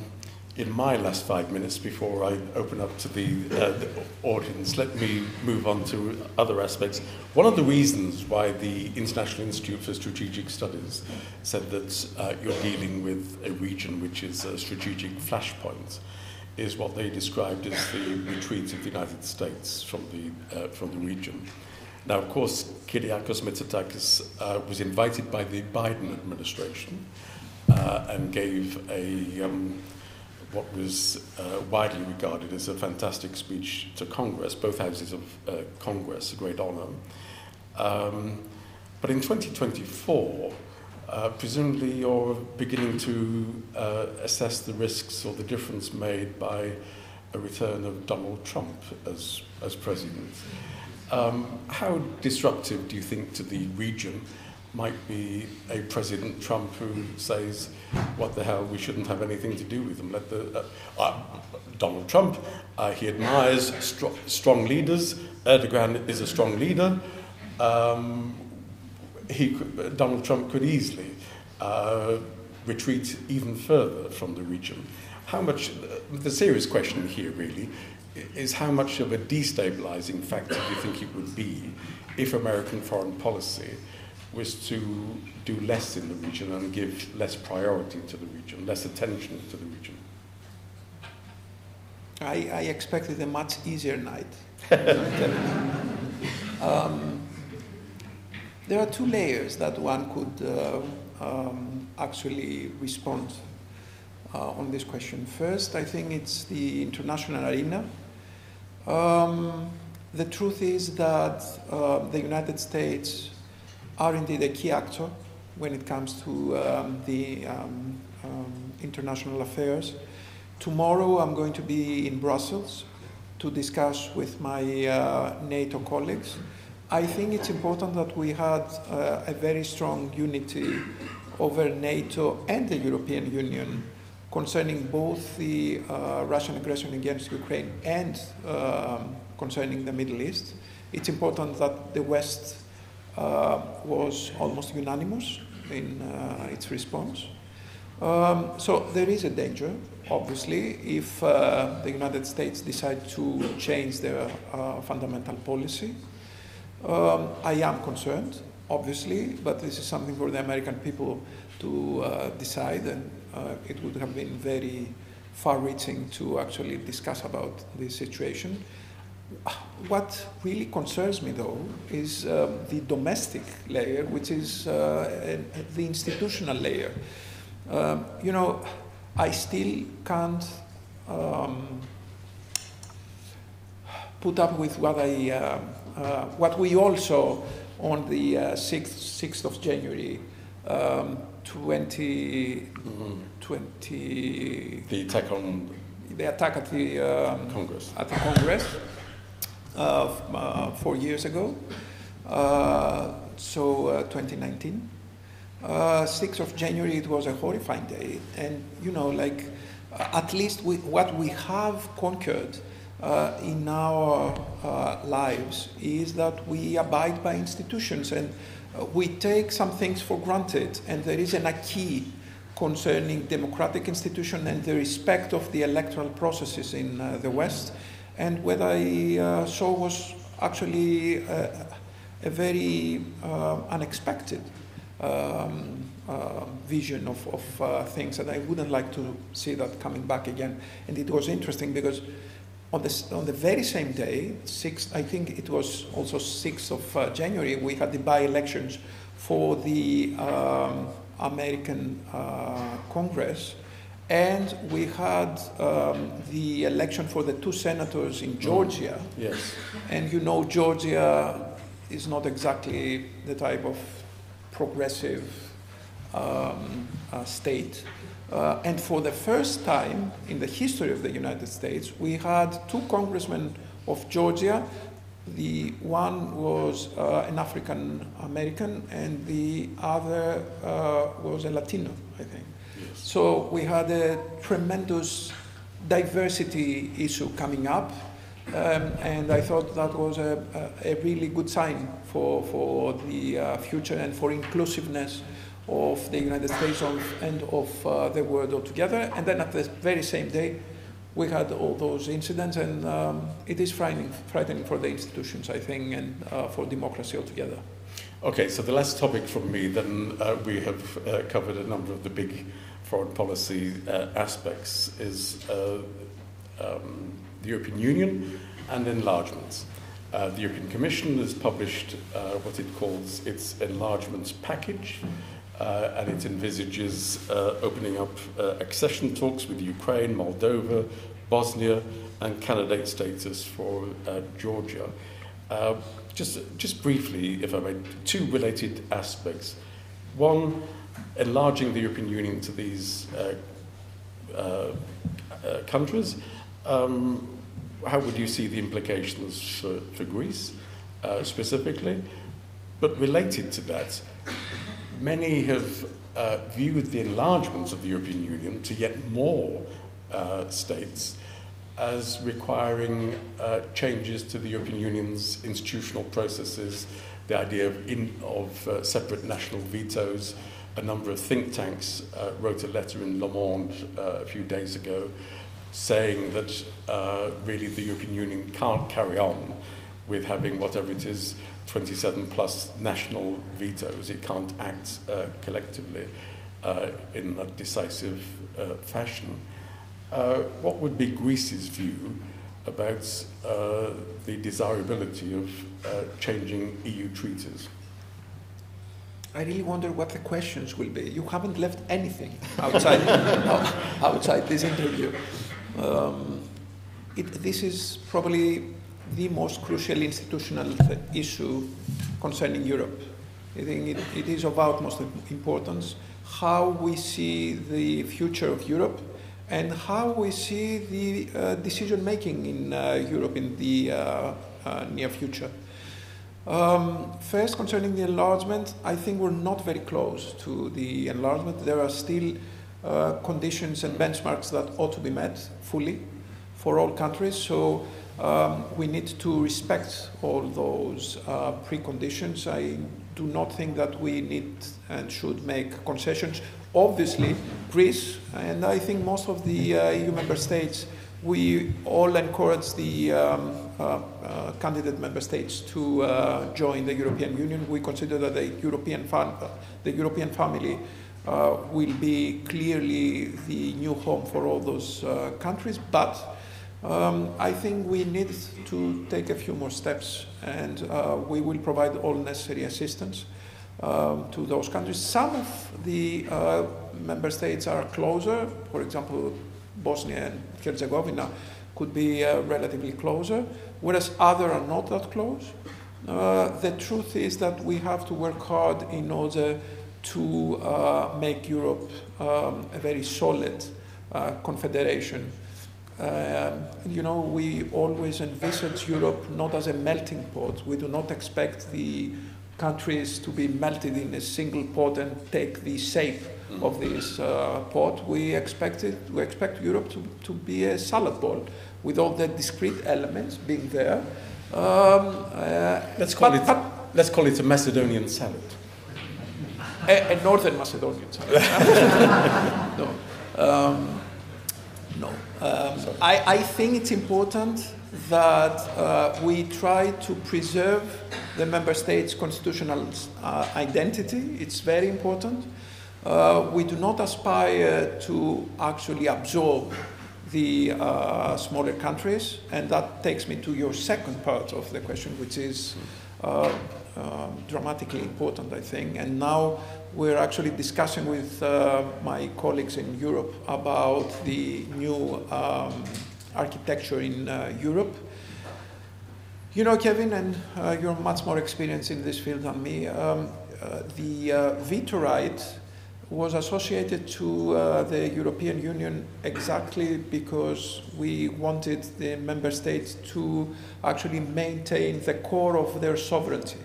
in my last five minutes before I open up to the, uh, the, audience, let me move on to other aspects. One of the reasons why the International Institute for Strategic Studies said that uh, you're dealing with a region which is a strategic flashpoint is what they described as the retreat of the United States from the, uh, from the region. Now, of course, Kyriakos Mitsotakis uh, was invited by the Biden administration uh, and gave a um, what was uh, widely regarded as a fantastic speech to Congress, both houses of uh, Congress, a great honour. Um, but in 2024, uh, presumably you're beginning to uh, assess the risks or the difference made by a return of Donald Trump as, as president. Um, how disruptive do you think to the region might be a President Trump who says, "What the hell? We shouldn't have anything to do with them." Let the uh, uh, Donald Trump, uh, he admires str- strong leaders. Erdogan is a strong leader. Um, he could, Donald Trump could easily uh, retreat even further from the region. How much? The serious question here really is how much of a destabilizing factor do you think it would be if American foreign policy was to do less in the region and give less priority to the region, less attention to the region. I, I expected a much easier night. <laughs> um, there are two layers that one could uh, um, actually respond uh, on this question. First, I think it's the international arena. Um, the truth is that uh, the United States are indeed a key actor when it comes to um, the um, um, international affairs. Tomorrow I'm going to be in Brussels to discuss with my uh, NATO colleagues. I think it's important that we had uh, a very strong unity over NATO and the European Union concerning both the uh, Russian aggression against Ukraine and um, concerning the Middle East. It's important that the West was almost unanimous in uh, its response. Um, so there is a danger, obviously, if uh, the United States decide to change their uh, fundamental policy. Um, I am concerned, obviously, but this is something for the American people to uh, decide, and uh, it would have been very far-reaching to actually discuss about this situation. What really concerns me, though, is um, the domestic layer, which is uh, the institutional layer. Um, you know, I still can't um, put up with what I, uh, uh, what we all saw on the uh, 6th, 6th of January, um, 20, mm-hmm. 20, The attack on the attack at the um, Congress. At the Congress, uh, uh, four years ago. Uh, so 2019. Uh, 6th of January, it was a horrifying day. And, you know, like, uh, at least we, what we have conquered uh, in our uh, lives is that we abide by institutions and uh, we take some things for granted. And there is an acquis concerning democratic institutions and the respect of the electoral processes in uh, the West. And what I saw was actually a very unexpected um, uh, vision of, of uh, things, and I wouldn't like to see that coming back again. And it was interesting because on the, on the very same day, 6th, I think it was also 6th of uh, January, we had the by-elections for the um, American uh, Congress, and we had um, the election for the two senators in Georgia. Mm. Yes. And you know, Georgia is not exactly the type of progressive um, uh, state. Uh, and for the first time in the history of the United States, we had two congressmen of Georgia. The one was uh, an African American, and the other uh, was a Latino, I think. So we had a tremendous diversity issue coming up. Um, and I thought that was a, a, a, really good sign for, for the uh, future and for inclusiveness of the United States of, and of uh, the world altogether. And then at the very same day, we had all those incidents, and um, it is frightening, frightening for the institutions, I think, and uh, for democracy altogether. Okay, so the last topic from me, then uh, we have uh, covered a number of the big foreign policy uh, aspects, is um, the European Union and enlargements. Uh, the European Commission has published uh, what it calls its enlargements package, uh, and it envisages uh, opening up uh, accession talks with Ukraine, Moldova, Bosnia, and candidate status for uh, Georgia. just, just briefly, if I may, two related aspects. One, enlarging the European Union to these countries, um, how would you see the implications for, for Greece uh, specifically? But related to that, many have uh, viewed the enlargement of the European Union to yet more uh, states as requiring uh, changes to the European Union's institutional processes, the idea of, in, of uh, separate national vetoes. A number of think tanks uh, wrote a letter in Le Monde a few days ago saying that uh, really the European Union can't carry on with having whatever it is 27 plus national vetoes. It can't act uh, collectively uh, in a decisive uh, fashion. Uh, what would be Greece's view about uh, the desirability of changing EU treaties? I really wonder what the questions will be. You haven't left anything outside, <laughs> outside this interview. Um, it, this is probably the most crucial institutional issue concerning Europe. I think it, it is of utmost importance how we see the future of Europe and how we see the uh, decision making in uh, Europe in the uh, uh, near future. Um, first, concerning the enlargement, I think we're not very close to the enlargement. There are still uh, conditions and benchmarks that ought to be met fully for all countries. So um, we need to respect all those uh, preconditions. I do not think that we need and should make concessions. Obviously, Greece, and I think most of the uh, EU member states, we all encourage the um, uh, uh, candidate member states to uh, join the European Union. We consider that the European, fam- the European family uh, will be clearly the new home for all those uh, countries, but um, I think we need to take a few more steps, and uh, we will provide all necessary assistance um, to those countries. Some of the uh, member states are closer, for example, Bosnia and Herzegovina could be uh, relatively closer, whereas others are not that close. Uh, the truth is that we have to work hard in order to uh, make Europe um, a very solid uh, confederation um, you know, we always envisage Europe not as a melting pot. We do not expect the countries to be melted in a single pot and take the shape of this uh, pot. We expect it. We expect Europe to, to be a salad bowl with all the discrete elements being there. Um, uh, let's call but, it. But, let's call it a Macedonian salad. A, a northern Macedonian salad. <laughs> no. Um, no. Um, I, I, think it's important that uh, we try to preserve the member states' constitutional uh, identity. It's very important. Uh, we do not aspire to actually absorb the uh, smaller countries, and that takes me to your second part of the question, which is uh, uh, dramatically important, I think. And now we're actually discussing with uh, my colleagues in Europe about the new um, architecture in uh, Europe. You know, Kevin, and uh, you're much more experienced in this field than me. Um, uh, the uh, veto right was associated to uh, the European Union exactly because we wanted the member states to actually maintain the core of their sovereignty.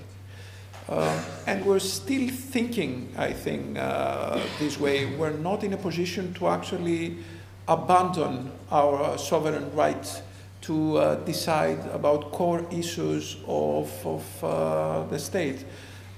Uh, and we're still thinking, I think, uh, this way. We're not in a position to actually abandon our sovereign rights to uh, decide about core issues of, of uh, the state.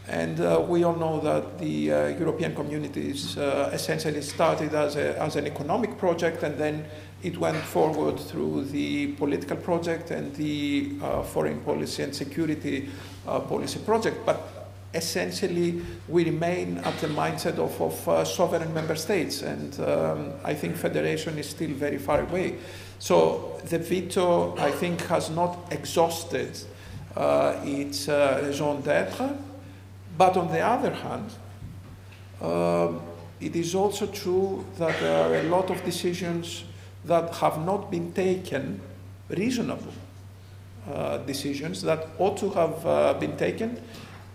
And uh, we all know that the uh, European communities essentially started as, a, as an economic project and then it went forward through the political project and the foreign policy and security policy project. But essentially we remain at the mindset of, of uh, sovereign member states, and um, I think federation is still very far away. So the veto, I think, has not exhausted uh, its uh, raison d'être, but on the other hand, um, it is also true that there are a lot of decisions that have not been taken, reasonable uh, decisions that ought to have uh, been taken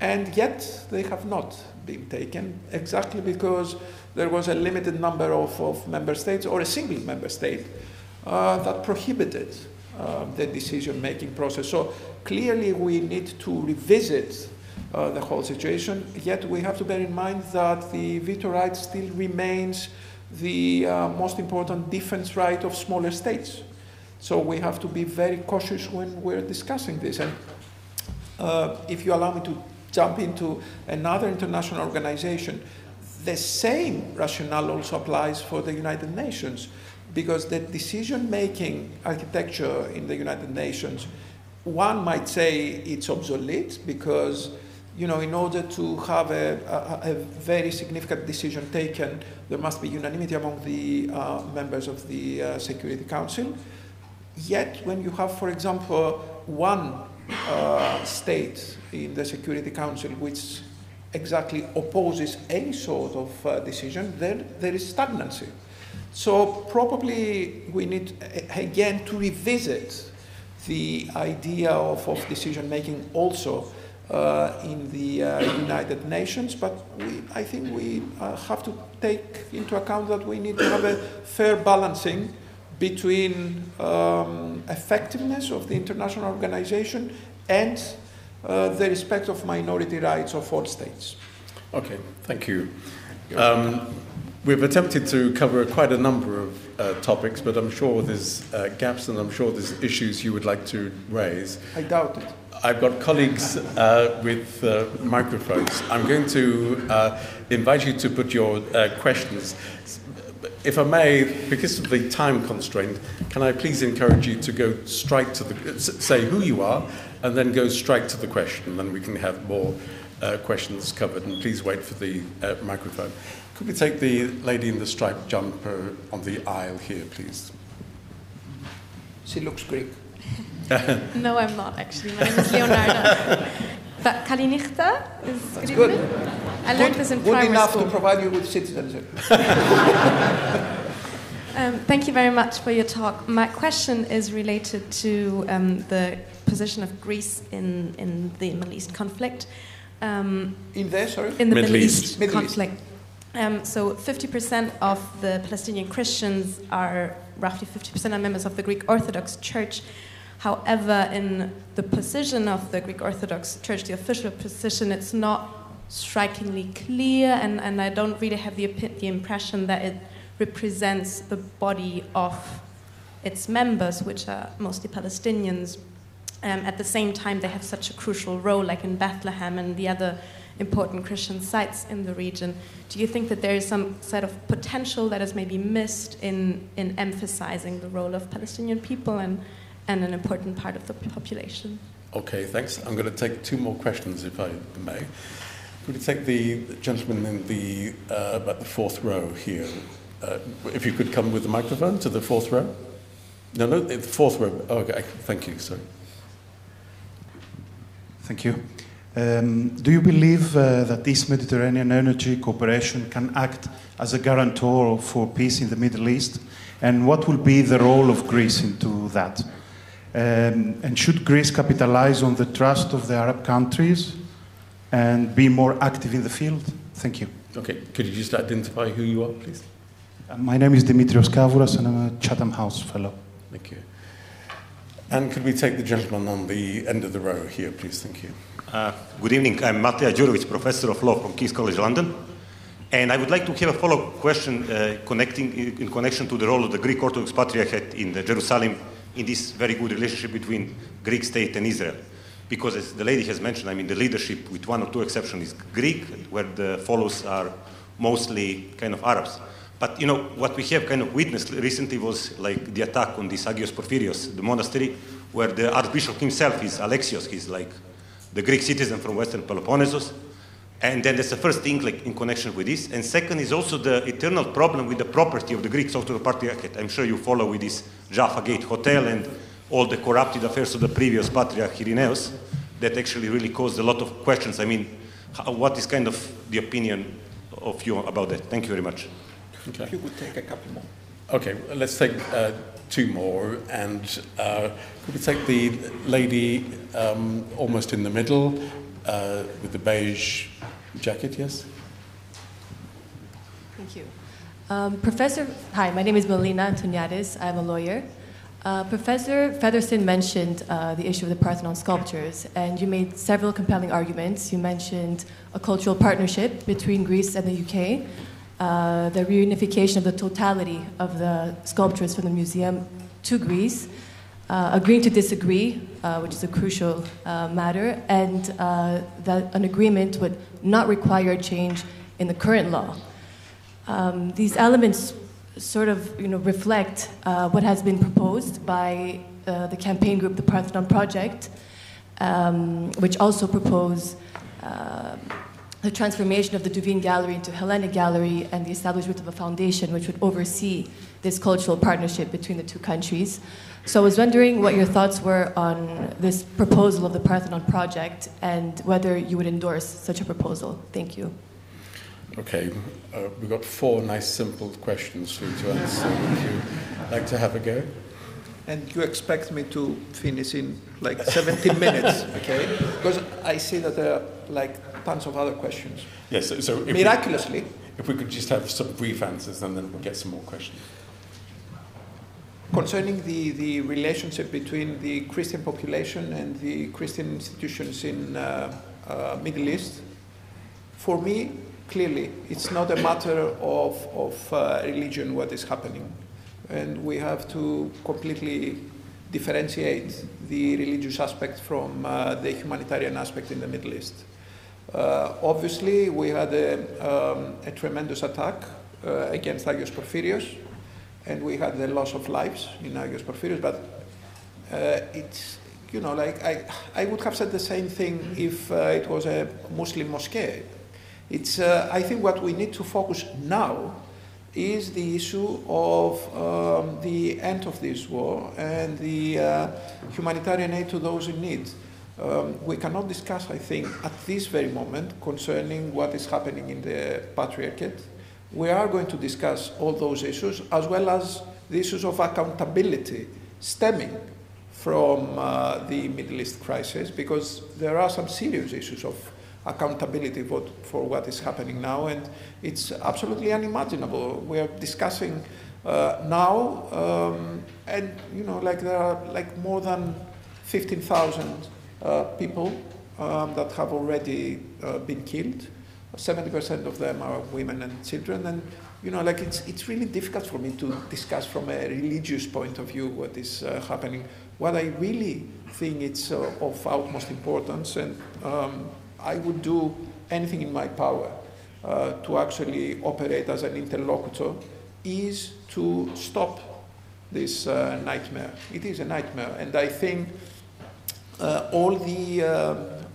and yet they have not been taken exactly because there was a limited number of, of member states or a single member state uh, that prohibited uh, the decision making process. So clearly, we need to revisit uh, the whole situation, yet, we have to bear in mind that the veto right still remains the uh, most important defense right of smaller states. So we have to be very cautious when we're discussing this. And uh, if you allow me to jump into another international organization, the same rationale also applies for the United Nations because the decision making architecture in the United Nations, one might say it's obsolete because you know, in order to have a, a, a, very significant decision taken, there must be unanimity among the uh, members of the uh, Security Council. Yet, when you have, for example, one uh, state in the Security Council which exactly opposes any sort of uh, decision, then there is stagnancy. So probably we need again to revisit the idea of, of decision making also uh, in the uh, United Nations, but we, I think we uh, have to take into account that we need to have a fair balancing between um, effectiveness of the international organization and uh, the respect of minority rights of all states. Okay, thank you. Um, we've attempted to cover quite a number of uh, topics, but I'm sure there's uh, gaps and I'm sure there's issues you would like to raise. I doubt it. I've got colleagues uh, with uh, microphones. I'm going to uh, invite you to put your uh, questions. If I may, because of the time constraint, can I please encourage you to go straight to the say who you are, and then go straight to the question. and Then we can have more uh, questions covered. And please wait for the uh, microphone. Could we take the lady in the striped jumper on the aisle here, please? She looks Greek. <laughs> no, I'm not actually. My name is Leonardo. <laughs> but Kalinichta is That's good. good. I learned good, this in good primary enough school. to provide you with citizenship. <laughs> Um, thank you very much for your talk. My question is related to um, the position of Greece in, in the Middle East conflict. Um, in there, sorry? In the Middle Middle, East. East, Middle East. conflict. Um, so 50% of the Palestinian Christians are roughly 50% are members of the Greek Orthodox Church. However, in the position of the Greek Orthodox Church, the official position, it's not strikingly clear, and, and I don't really have the, the impression that it represents the body of its members, which are mostly Palestinians. Um, at the same time, they have such a crucial role, like in Bethlehem and the other important Christian sites in the region. Do you think that there is some sort of potential that is maybe missed in, in emphasizing the role of Palestinian people and, and an important part of the population? Okay, thanks. I'm going to take two more questions, if I may. Could you take the gentleman in the uh, about the fourth row here? Uh, if you could come with the microphone to the fourth row. No, no, the fourth row. Oh, okay, thank you. Sorry. Thank you. Um, do you believe uh, that East Mediterranean Energy Cooperation can act as a guarantor for peace in the Middle East? And what will be the role of Greece into that? Um, and should Greece capitalize on the trust of the Arab countries and be more active in the field? Thank you. Okay, could you just identify who you are, please? Uh, my name is Dimitrios Kavouras and I'm a Chatham House Fellow. Thank you. And could we take the gentleman on the end of the row here, please? Thank you. Uh, good evening. I'm Matija Djurovic, Professor of Law from King's College London. And I would like to have a follow-up question uh, connecting, in connection to the role of the Greek Orthodox Patriarchate in the Jerusalem in this very good relationship between Greek state and Israel. Because as the lady has mentioned, I mean, the leadership, with one or two exceptions, is Greek, where the followers are mostly kind of Arabs. But you know what we have kind of witnessed recently was like the attack on this Agios Porphyrios, the monastery, where the archbishop himself is Alexios. He's like the Greek citizen from Western Peloponnesus. And then that's the first thing like in connection with this. And second is also the eternal problem with the property of the Greek Orthodox Patriarchate. I'm sure you follow with this Jaffa Gate Hotel and all the corrupted affairs of the previous Patriarch Irenaeus that actually really caused a lot of questions. I mean, how, what is kind of the opinion of you about that? Thank you very much. Okay. If you could take a couple more. Okay, let's take uh, two more. And uh, could we take the lady um, almost in the middle uh, with the beige jacket? Yes. Thank you. Um, Professor, hi, my name is Melina Antoniadis. I'm a lawyer. Uh, Professor Featherstone mentioned uh, the issue of the Parthenon sculptures, and you made several compelling arguments. You mentioned a cultural partnership between Greece and the UK, uh, the reunification of the totality of the sculptures from the museum to Greece, uh, agreeing to disagree, uh, which is a crucial uh, matter, and that an agreement would not require a change in the current law. Um, these elements sort of you know, reflect uh, what has been proposed by uh, the campaign group, the Parthenon Project, um, which also propose uh, the transformation of the Duveen Gallery into Hellenic Gallery and the establishment of a foundation which would oversee this cultural partnership between the two countries. So I was wondering what your thoughts were on this proposal of the Parthenon Project and whether you would endorse such a proposal. Thank you. Okay, uh, we've got four nice, simple questions for you to answer. Would you like to have a go? and you expect me to finish in like 17 minutes, <laughs> okay? Because I see that there are like tons of other questions. Yes, so, so if Miraculously, We, if we could just have some brief answers and then we'll get some more questions. concerning the, the relationship between the Christian population and the Christian institutions in uh, uh, Middle East, for me, clearly, it's not a matter of, of uh, religion what is happening. And we have to completely differentiate the religious aspect from uh, the humanitarian aspect in the Middle East. Uh, obviously, we had a, um, a tremendous attack uh, against Agios Porphyrios, and we had the loss of lives in Agios Porphyrios, but uh, it's, you know, like I, I would have said the same thing if uh, it was a Muslim mosque. It's, uh, I think what we need to focus now is the issue of um, the end of this war and the uh, humanitarian aid to those in need. Um, we cannot discuss, I think, at this very moment concerning what is happening in the Patriarchate. We are going to discuss all those issues as well as the issues of accountability stemming from uh, the Middle East crisis because there are some serious issues of accountability for, what is happening now, and it's absolutely unimaginable. We are discussing uh, now, um, and you know, like there are like more than 15,000 uh, people um, that have already uh, been killed. 70% of them are women and children, and you know, like it's it's really difficult for me to discuss from a religious point of view what is uh, happening. What I really think it's uh, of utmost importance, and um, I would do anything in my power uh, to actually operate as an interlocutor is to stop this uh, nightmare. It is a nightmare, and I think uh, all the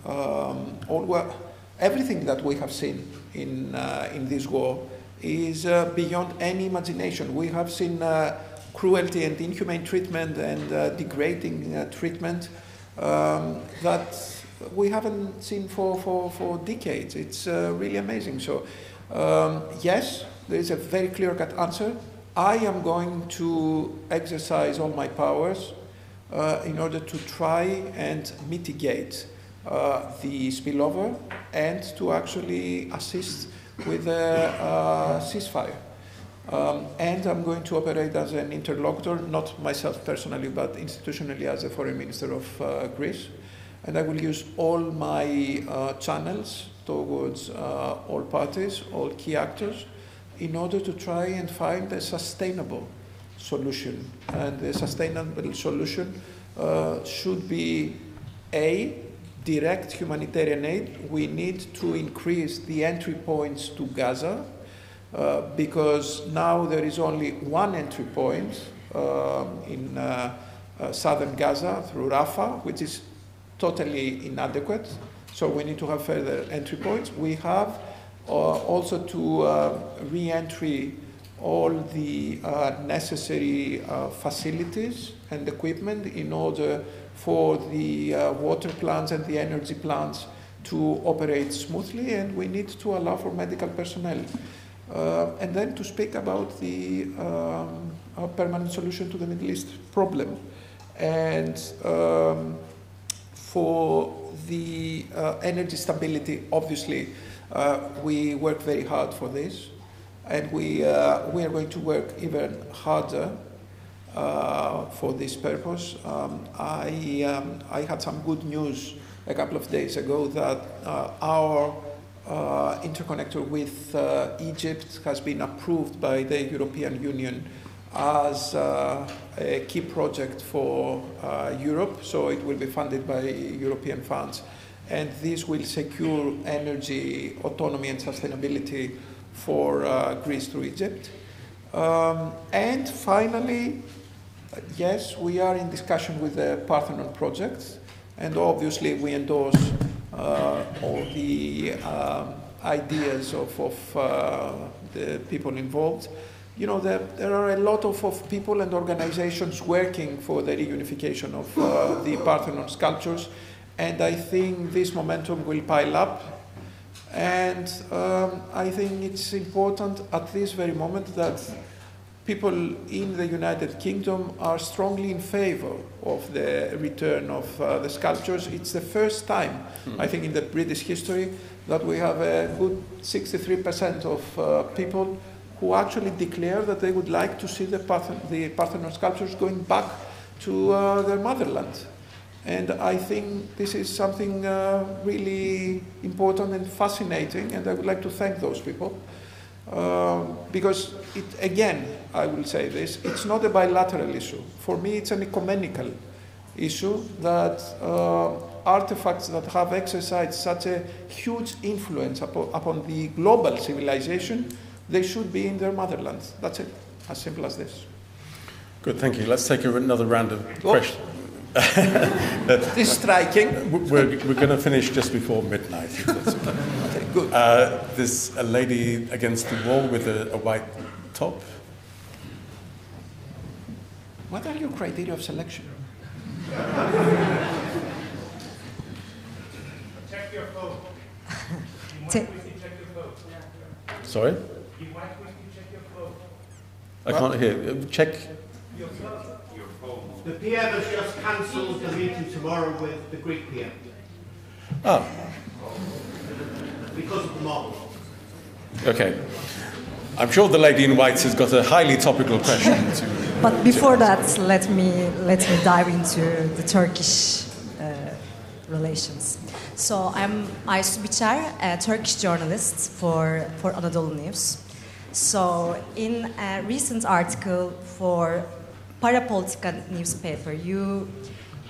um, all everything that we have seen in uh, in this war is uh, beyond any imagination. We have seen uh, cruelty and inhumane treatment and degrading treatment um, that we haven't seen for, for, for decades. It's uh, really amazing. So, um, yes, there is a very clear cut answer. I am going to exercise all my powers uh, in order to try and mitigate uh, the spillover and to actually assist with a uh, ceasefire. Um, and I'm going to operate as an interlocutor, not myself personally, but institutionally as a foreign minister of uh, Greece and I will use all my uh, channels towards uh, all parties, all key actors, in order to try and find a sustainable solution. And the sustainable solution uh, should be A, direct humanitarian aid. We need to increase the entry points to Gaza uh, because now there is only one entry point um, in uh, uh, southern Gaza through Rafah, which is totally inadequate. So we need to have further entry points. We have uh, also to uh, re-entry all the uh, necessary uh, facilities and equipment in order for the uh, water plants and the energy plants to operate smoothly, and we need to allow for medical personnel. Uh, and then to speak about the um, permanent solution to the Middle East problem. And um, for the uh, energy stability, obviously, uh, we work very hard for this, and we, uh, we are going to work even harder uh, for this purpose. Um, I, um, I had some good news a couple of days ago that uh, our uh, interconnector with Egypt has been approved by the European Union as uh, a key project for uh, Europe, so it will be funded by European funds. And this will secure energy autonomy and sustainability for uh, Greece through Egypt. Um, and finally, yes, we are in discussion with the Parthenon project, and obviously we endorse uh, all the um, ideas of, of uh, the people involved you know, there, there are a lot of, of people and organizations working for the reunification of uh, the Parthenon sculptures, and I think this momentum will pile up. And um, I think it's important at this very moment that people in the United Kingdom are strongly in favor of the return of uh, the sculptures. It's the first time, I think, in the British history that we have a good 63% of uh, people who actually declare that they would like to see the, Parthen- the Parthenon sculptures going back to uh, their motherland. And I think this is something uh, really important and fascinating, and I would like to thank those people. Um, because it, again, I will say this, it's not a bilateral issue. For me, it's an ecumenical issue that uh, artifacts that have exercised such a huge influence upon, upon the global civilization, they should be in their motherland. That's it, as simple as this. Good, thank you. Let's take another round of Oh. questions. <laughs> This is striking. We're, we're going to finish just before midnight. okay. <laughs> Okay, good. Uh, there's a lady against the wall with a, a white top. What are your criteria of selection? Check your phone. <laughs> You check your phone. Sorry? I can't hear. Uh, Check. The PM has just cancelled the meeting tomorrow with the Greek PM Ah, because of the model. okay. I'm sure the lady in white has got a highly topical question to. But before that, let me let me dive into the Turkish uh, relations. So I'm Aysu Biçer, a Turkish journalist for for Anadolu News. So in a recent article for Parapolitika newspaper, you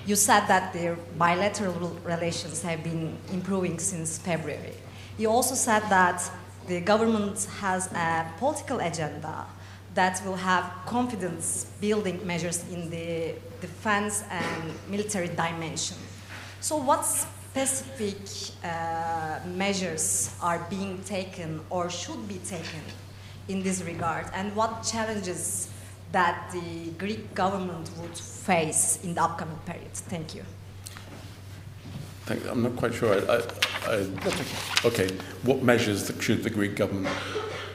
you said that the bilateral relations have been improving since February. You also said that the government has a political agenda that will have confidence building measures in the defense and military dimension. So, what specific uh, measures are being taken or should be taken in this regard, and what challenges that the Greek government would face in the upcoming period? Thank you. Thank, I'm not quite sure. I, I, I, okay. What measures should the Greek government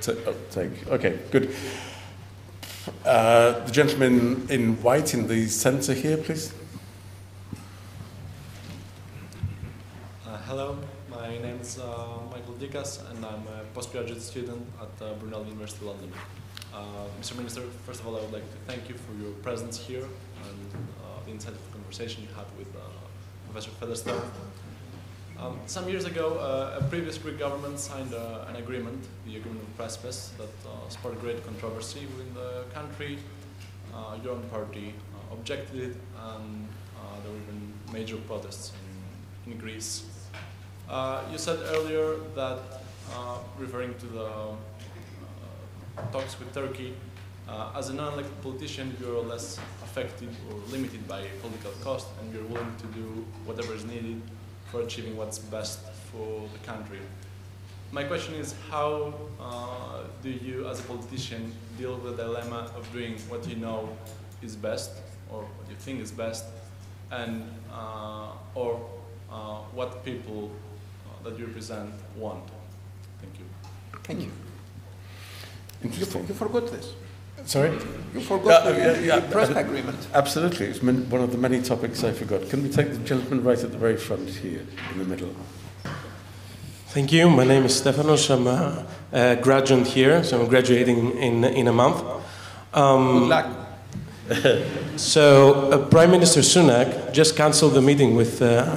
ta- oh, take? Okay, good. Uh, the gentleman in white in the centre here, please. Uh, hello, my name is uh, Michael Dikas and I'm a postgraduate student at uh, Brunel University London. Uh, Mr. Minister, first of all, I would like to thank you for your presence here and uh, the insightful conversation you had with uh, Professor Featherstone. Um, some years ago, a previous Greek government signed an agreement, the Agreement of Prespes, that sparked great controversy within the country. Your own party objected it, and there were even major protests in, in Greece. Uh, you said earlier that, referring to the uh, talks with Turkey, uh, as a non-elected politician, you're less affected or limited by political cost, and you're willing to do whatever is needed for achieving what's best for the country. My question is, how uh, do you, as a politician, deal with the dilemma of doing what you know is best, or what you think is best, and uh, or uh, what people uh, that you represent want? Thank you. Thank you. You, for, Interesting. you forgot this. Sorry? You forgot Yeah, the, yeah, yeah. the press agreement. Absolutely. It's min- one of the many topics I forgot. Can we take the gentleman right at the very front here, in the middle? Thank you. My name is Stefanos. I'm a, a graduate here, so I'm graduating in, in a month. Um, Good luck. <laughs> So, uh, Prime Minister Sunak just cancelled the meeting with uh,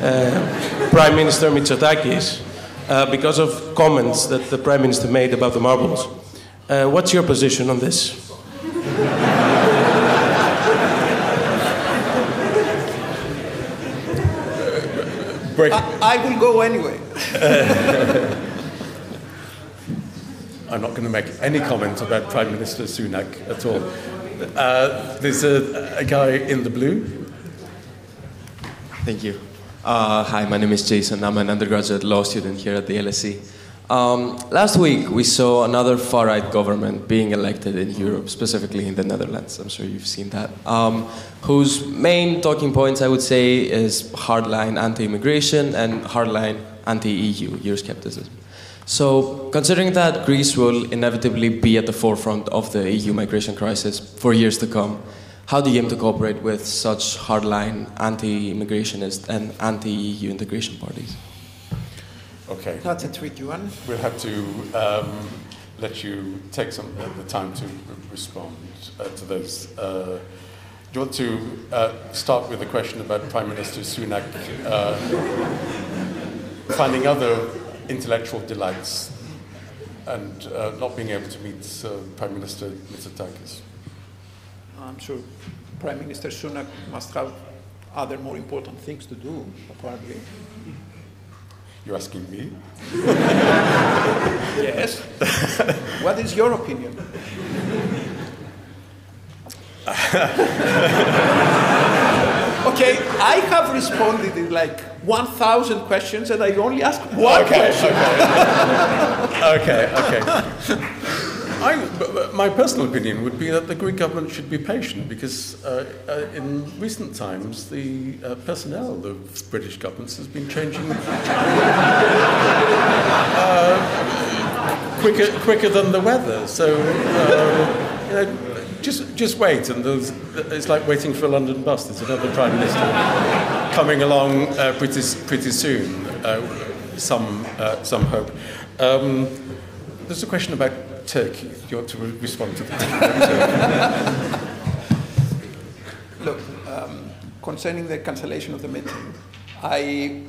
uh, Prime Minister Mitsotakis uh, because of comments that the Prime Minister made about the marbles. Uh, what's your position on this? I, I will go anyway. <laughs> I'm not going to make any comment about Prime Minister Sunak at all. Uh, there's a, a guy in the blue. Thank you. Uh, hi, my name is Jason. I'm an undergraduate law student here at the LSE. Um, last week, we saw another far right government being elected in Europe, specifically in the Netherlands. I'm sure you've seen that. Um, whose main talking points, I would say, is hardline anti immigration and hardline anti-EU Euroscepticism. So, considering that Greece will inevitably be at the forefront of the EU migration crisis for years to come, how do you aim to cooperate with such hardline anti-immigrationist and anti-EU integration parties? Okay. That's a tricky one. We'll have to um, let you take some uh, the time to respond uh, to those. Uh, do you want to uh, start with the question about Prime Minister Sunak uh, finding other intellectual delights and uh, not being able to meet Prime Minister Mitsotakis? I'm sure Prime Minister Sunak must have other more important things to do, apparently. You're asking me? <laughs> yes. what is your opinion? <laughs> okay, I have responded in like 1,000 questions and I only ask one okay, question. Okay, <laughs> okay. okay. I, my personal opinion would be that the Greek government should be patient because uh, uh, in recent times the uh, personnel of British governments has been changing <laughs> uh, quicker, quicker than the weather. So, uh, you know, just, just wait, and it's like waiting for a London bus. There's another Prime Minister coming along uh, pretty, pretty soon, some, some hope. Um, there's a question about Turkey. Do you want to re- respond to that? <laughs> Look, um, concerning the cancellation of the meeting, I,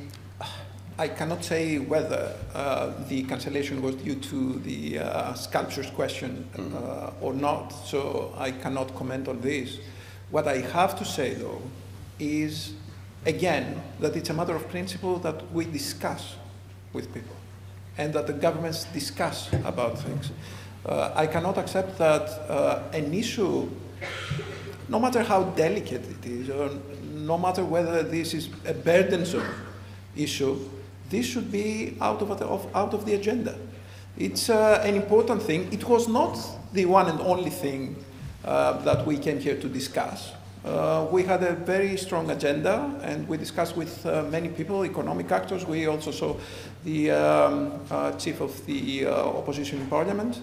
I cannot say whether uh, the cancellation was due to the uh, sculptures question uh, or not, so I cannot comment on this. What I have to say, though, is again that it's a matter of principle that we discuss with people and that the governments discuss about things. Uh, I cannot accept that uh, an issue, no matter how delicate it is, or no matter whether this is a burdensome issue, this should be out of, of out of the agenda. It's uh, an important thing. It was not the one and only thing uh, that we came here to discuss. Uh, we had a very strong agenda and we discussed with uh, many people, economic actors. We also saw the um, chief of the opposition in parliament.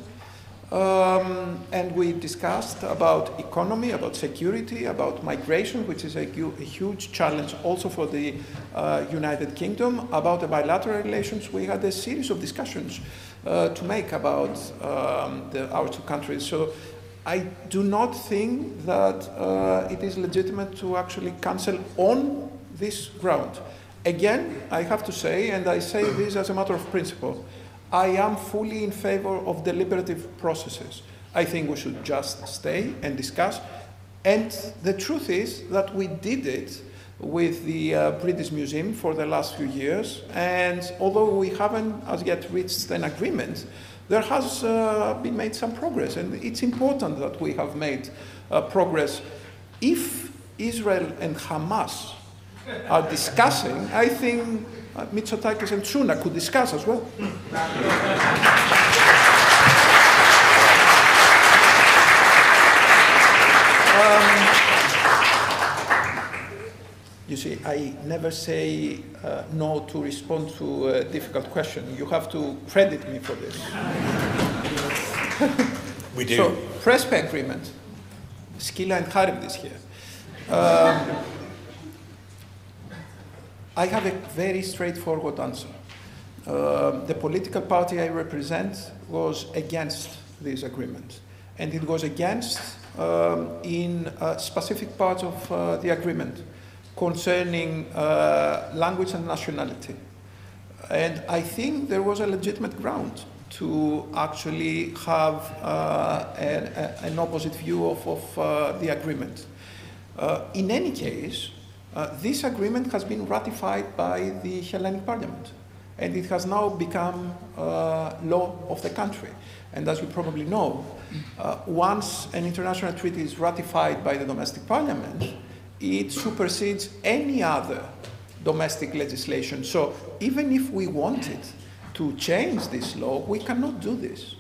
Um, and we discussed about economy, about security, about migration, which is a, a huge challenge also for the uh, United Kingdom, about the bilateral relations. We had a series of discussions uh, to make about um, the, our two countries. So I do not think that uh, it is legitimate to actually cancel on this ground. Again, I have to say, and I say this as a matter of principle, I am fully in favor of deliberative processes. I think we should just stay and discuss. And the truth is that we did it with the uh, British Museum for the last few years. And although we haven't as yet reached an agreement, there has uh, been made some progress. And it's important that we have made uh, progress. If Israel and Hamas are discussing, I think uh, Mitsotakis and Sunak could discuss as well. Um, you see, I never say uh, no to respond to a difficult question. You have to credit me for this. <laughs> we do. So, Prespa agreement. Scylla and Charybdis here. Um, I have a very straightforward answer. Uh, the political party I represent was against this agreement, and it was against um, in uh, specific parts of uh, the agreement concerning uh, language and nationality. And I think there was a legitimate ground to actually have uh, an, an, opposite view of, of the agreement. in any case, uh, this agreement has been ratified by the Hellenic Parliament, and it has now become uh, law of the country. And as you probably know, uh, once an international treaty is ratified by the domestic parliament, it supersedes any other domestic legislation. So even if we wanted to change this law, we cannot do this.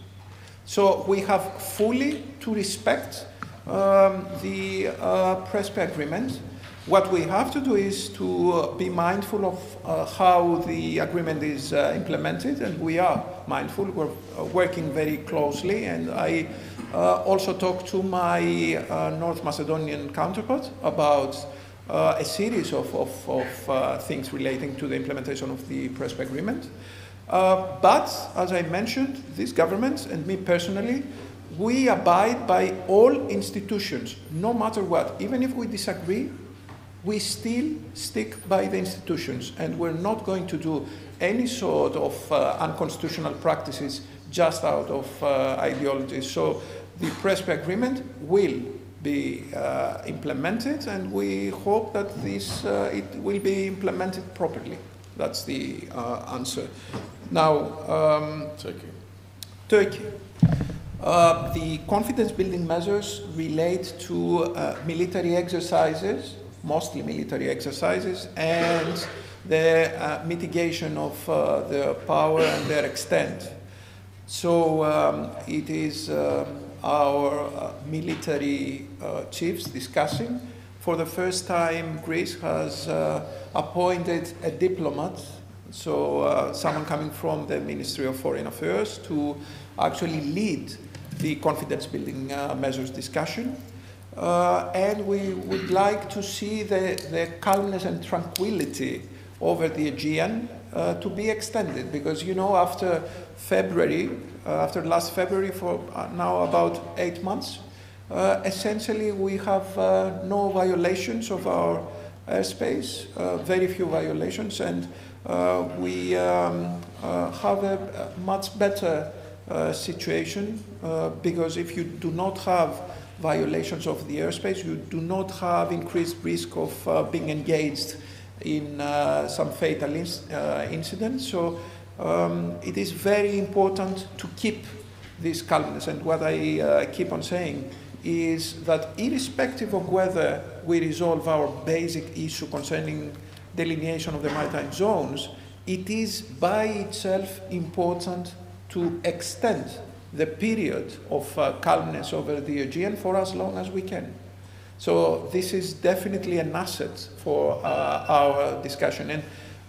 So we have fully to respect um, the uh, Prespa agreement What we have to do is to uh, be mindful of uh, how the agreement is uh, implemented, and we are mindful. We're uh, working very closely, and I uh, also talked to my uh, North Macedonian counterpart about a series of, of, of things relating to the implementation of the Prespa agreement. but, as I mentioned, this government and me personally, we abide by all institutions, no matter what. Even if we disagree, we still stick by the institutions and we're not going to do any sort of uh, unconstitutional practices just out of uh, ideology. So the Prespa agreement will be uh, implemented and we hope that this uh, it will be implemented properly. That's the uh, answer. Now, um, Turkey. Turkey. Uh, the confidence building measures relate to military exercises mostly military exercises, and the uh, mitigation of uh, their power and their extent. So um, it is uh, our uh, military uh, chiefs discussing. For the first time, Greece has uh, appointed a diplomat, so someone coming from the Ministry of Foreign Affairs, to actually lead the confidence building measures discussion. Uh, and we would like to see the, the calmness and tranquility over the Aegean uh, to be extended. Because you know after February, uh, after last February for uh, now about eight months, uh, essentially we have uh, no violations of our airspace, very few violations, and we um, have a, a, much better situation because if you do not have violations of the airspace. You do not have increased risk of uh, being engaged in uh, some fatal uh, incidents. So um, it is very important to keep this calmness. And what I uh, keep on saying is that irrespective of whether we resolve our basic issue concerning delineation of the maritime zones, it is by itself important to extend the period of uh, calmness over the Aegean for as long as we can. So this is definitely an asset for uh, our discussion. And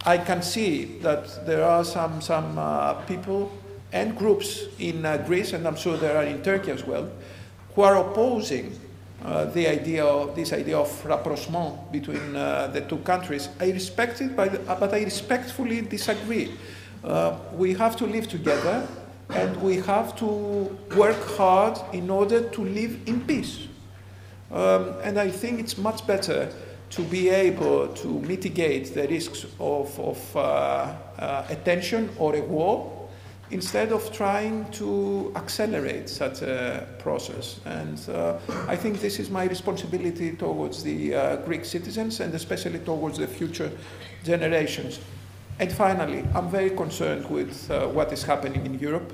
I can see that there are some, some uh, people and groups in uh, Greece, and I'm sure there are in Turkey as well, who are opposing uh, the idea of this idea of rapprochement between uh, the two countries. I respect it, but, but I respectfully disagree. we have to live together and we have to work hard in order to live in peace. Um, and I think it's much better to be able to mitigate the risks of, of uh, uh, a tension or a war instead of trying to accelerate such a process. And uh, I think this is my responsibility towards the uh, Greek citizens and especially towards the future generations. And finally, I'm very concerned with uh, what is happening in Europe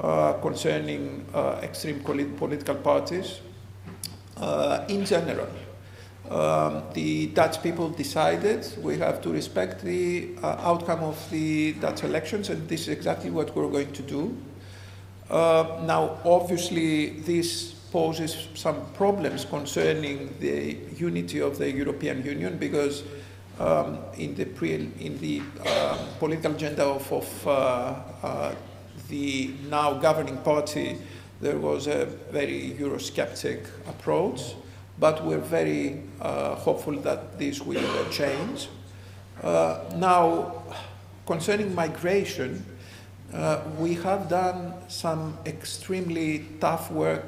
uh, concerning uh, extreme political parties. Uh, in general, um, the Dutch people decided we have to respect the uh, outcome of the Dutch elections, and this is exactly what we're going to do. Uh, now, obviously, this poses some problems concerning the unity of the European Union because um, in the, pre- in the uh, political agenda of, of the now governing party, there was a very Eurosceptic approach, but we're very uh, hopeful that this will uh, change. Uh, now, concerning migration, uh, we have done some extremely tough work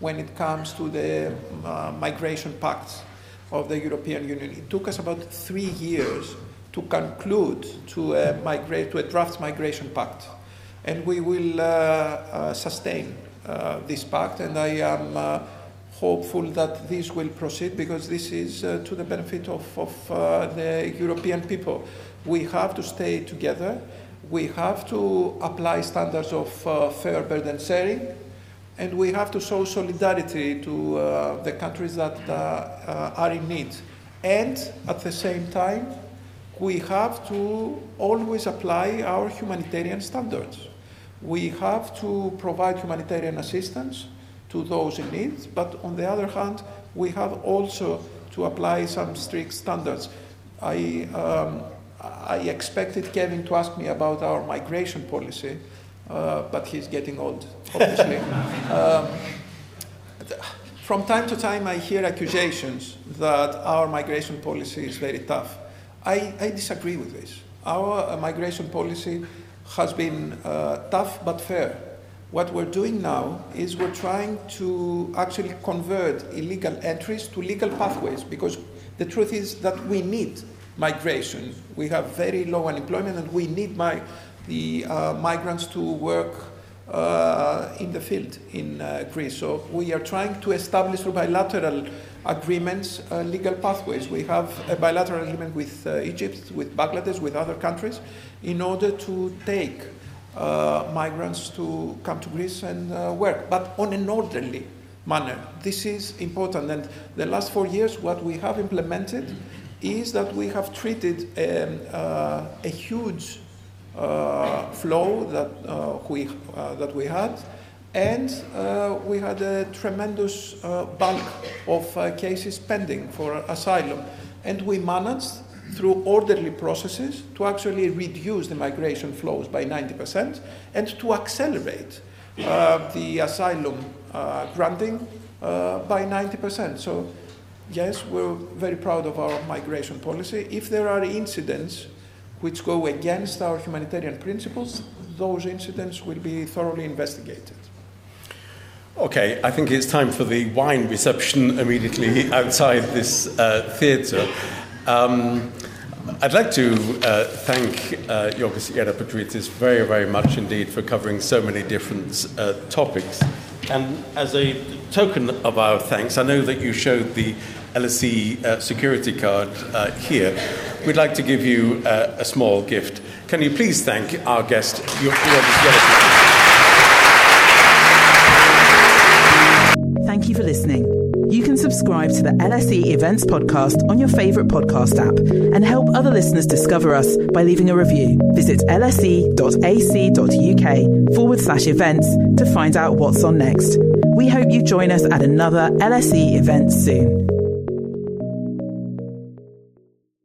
when it comes to the uh, migration pacts of the European Union. It took us about three years to conclude to a, migrate, to a draft migration pact and we will uh, uh, sustain uh, this pact. And I am hopeful that this will proceed because this is to the benefit of, of the European people. We have to stay together. We have to apply standards of fair burden sharing and we have to show solidarity to uh, the countries that uh, uh, are in need. And at the same time, we have to always apply our humanitarian standards. We have to provide humanitarian assistance to those in need, but on the other hand, we have also to apply some strict standards. I, um, I expected Kevin to ask me about our migration policy, uh, but he's getting old, obviously. <laughs> um, from time to time, I hear accusations that our migration policy is very tough. I, I disagree with this. Our uh, migration policy has been uh, tough but fair. What we're doing now is we're trying to actually convert illegal entries to legal pathways because the truth is that we need migration. We have very low unemployment and we need my, the uh, migrants to work uh, in the field in uh, Greece. So we are trying to establish through bilateral agreements uh, legal pathways. We have a bilateral agreement with uh, Egypt, with Bangladesh, with other countries, in order to take uh, migrants to come to Greece and uh, work, but on an orderly manner. This is important. And the last four years, what we have implemented is that we have treated um, a huge uh, flow that, uh, we, uh, that we had. And we had a tremendous bulk of cases pending for asylum. And we managed through orderly processes to actually reduce the migration flows by 90% and to accelerate uh, the asylum uh, granting uh, by 90%. So, yes, we're very proud of our migration policy. If there are incidents which go against our humanitarian principles, those incidents will be thoroughly investigated. Okay, I think it's time for the wine reception immediately outside this uh, theatre. Um, I'd like to uh, thank uh, Yorgos Gerapetritis very, very much indeed for covering so many different uh, topics. And as a token of our thanks, I know that you showed the LSE uh, security card uh, here. We'd like to give you uh, a small gift. Can you please thank our guest, Thank you for listening. You can subscribe to the LSE Events Podcast on your favourite podcast app and help other listeners discover us by leaving a review. Visit lse.ac.uk forward slash events to find out what's on next. We hope you join us at another LSE event soon.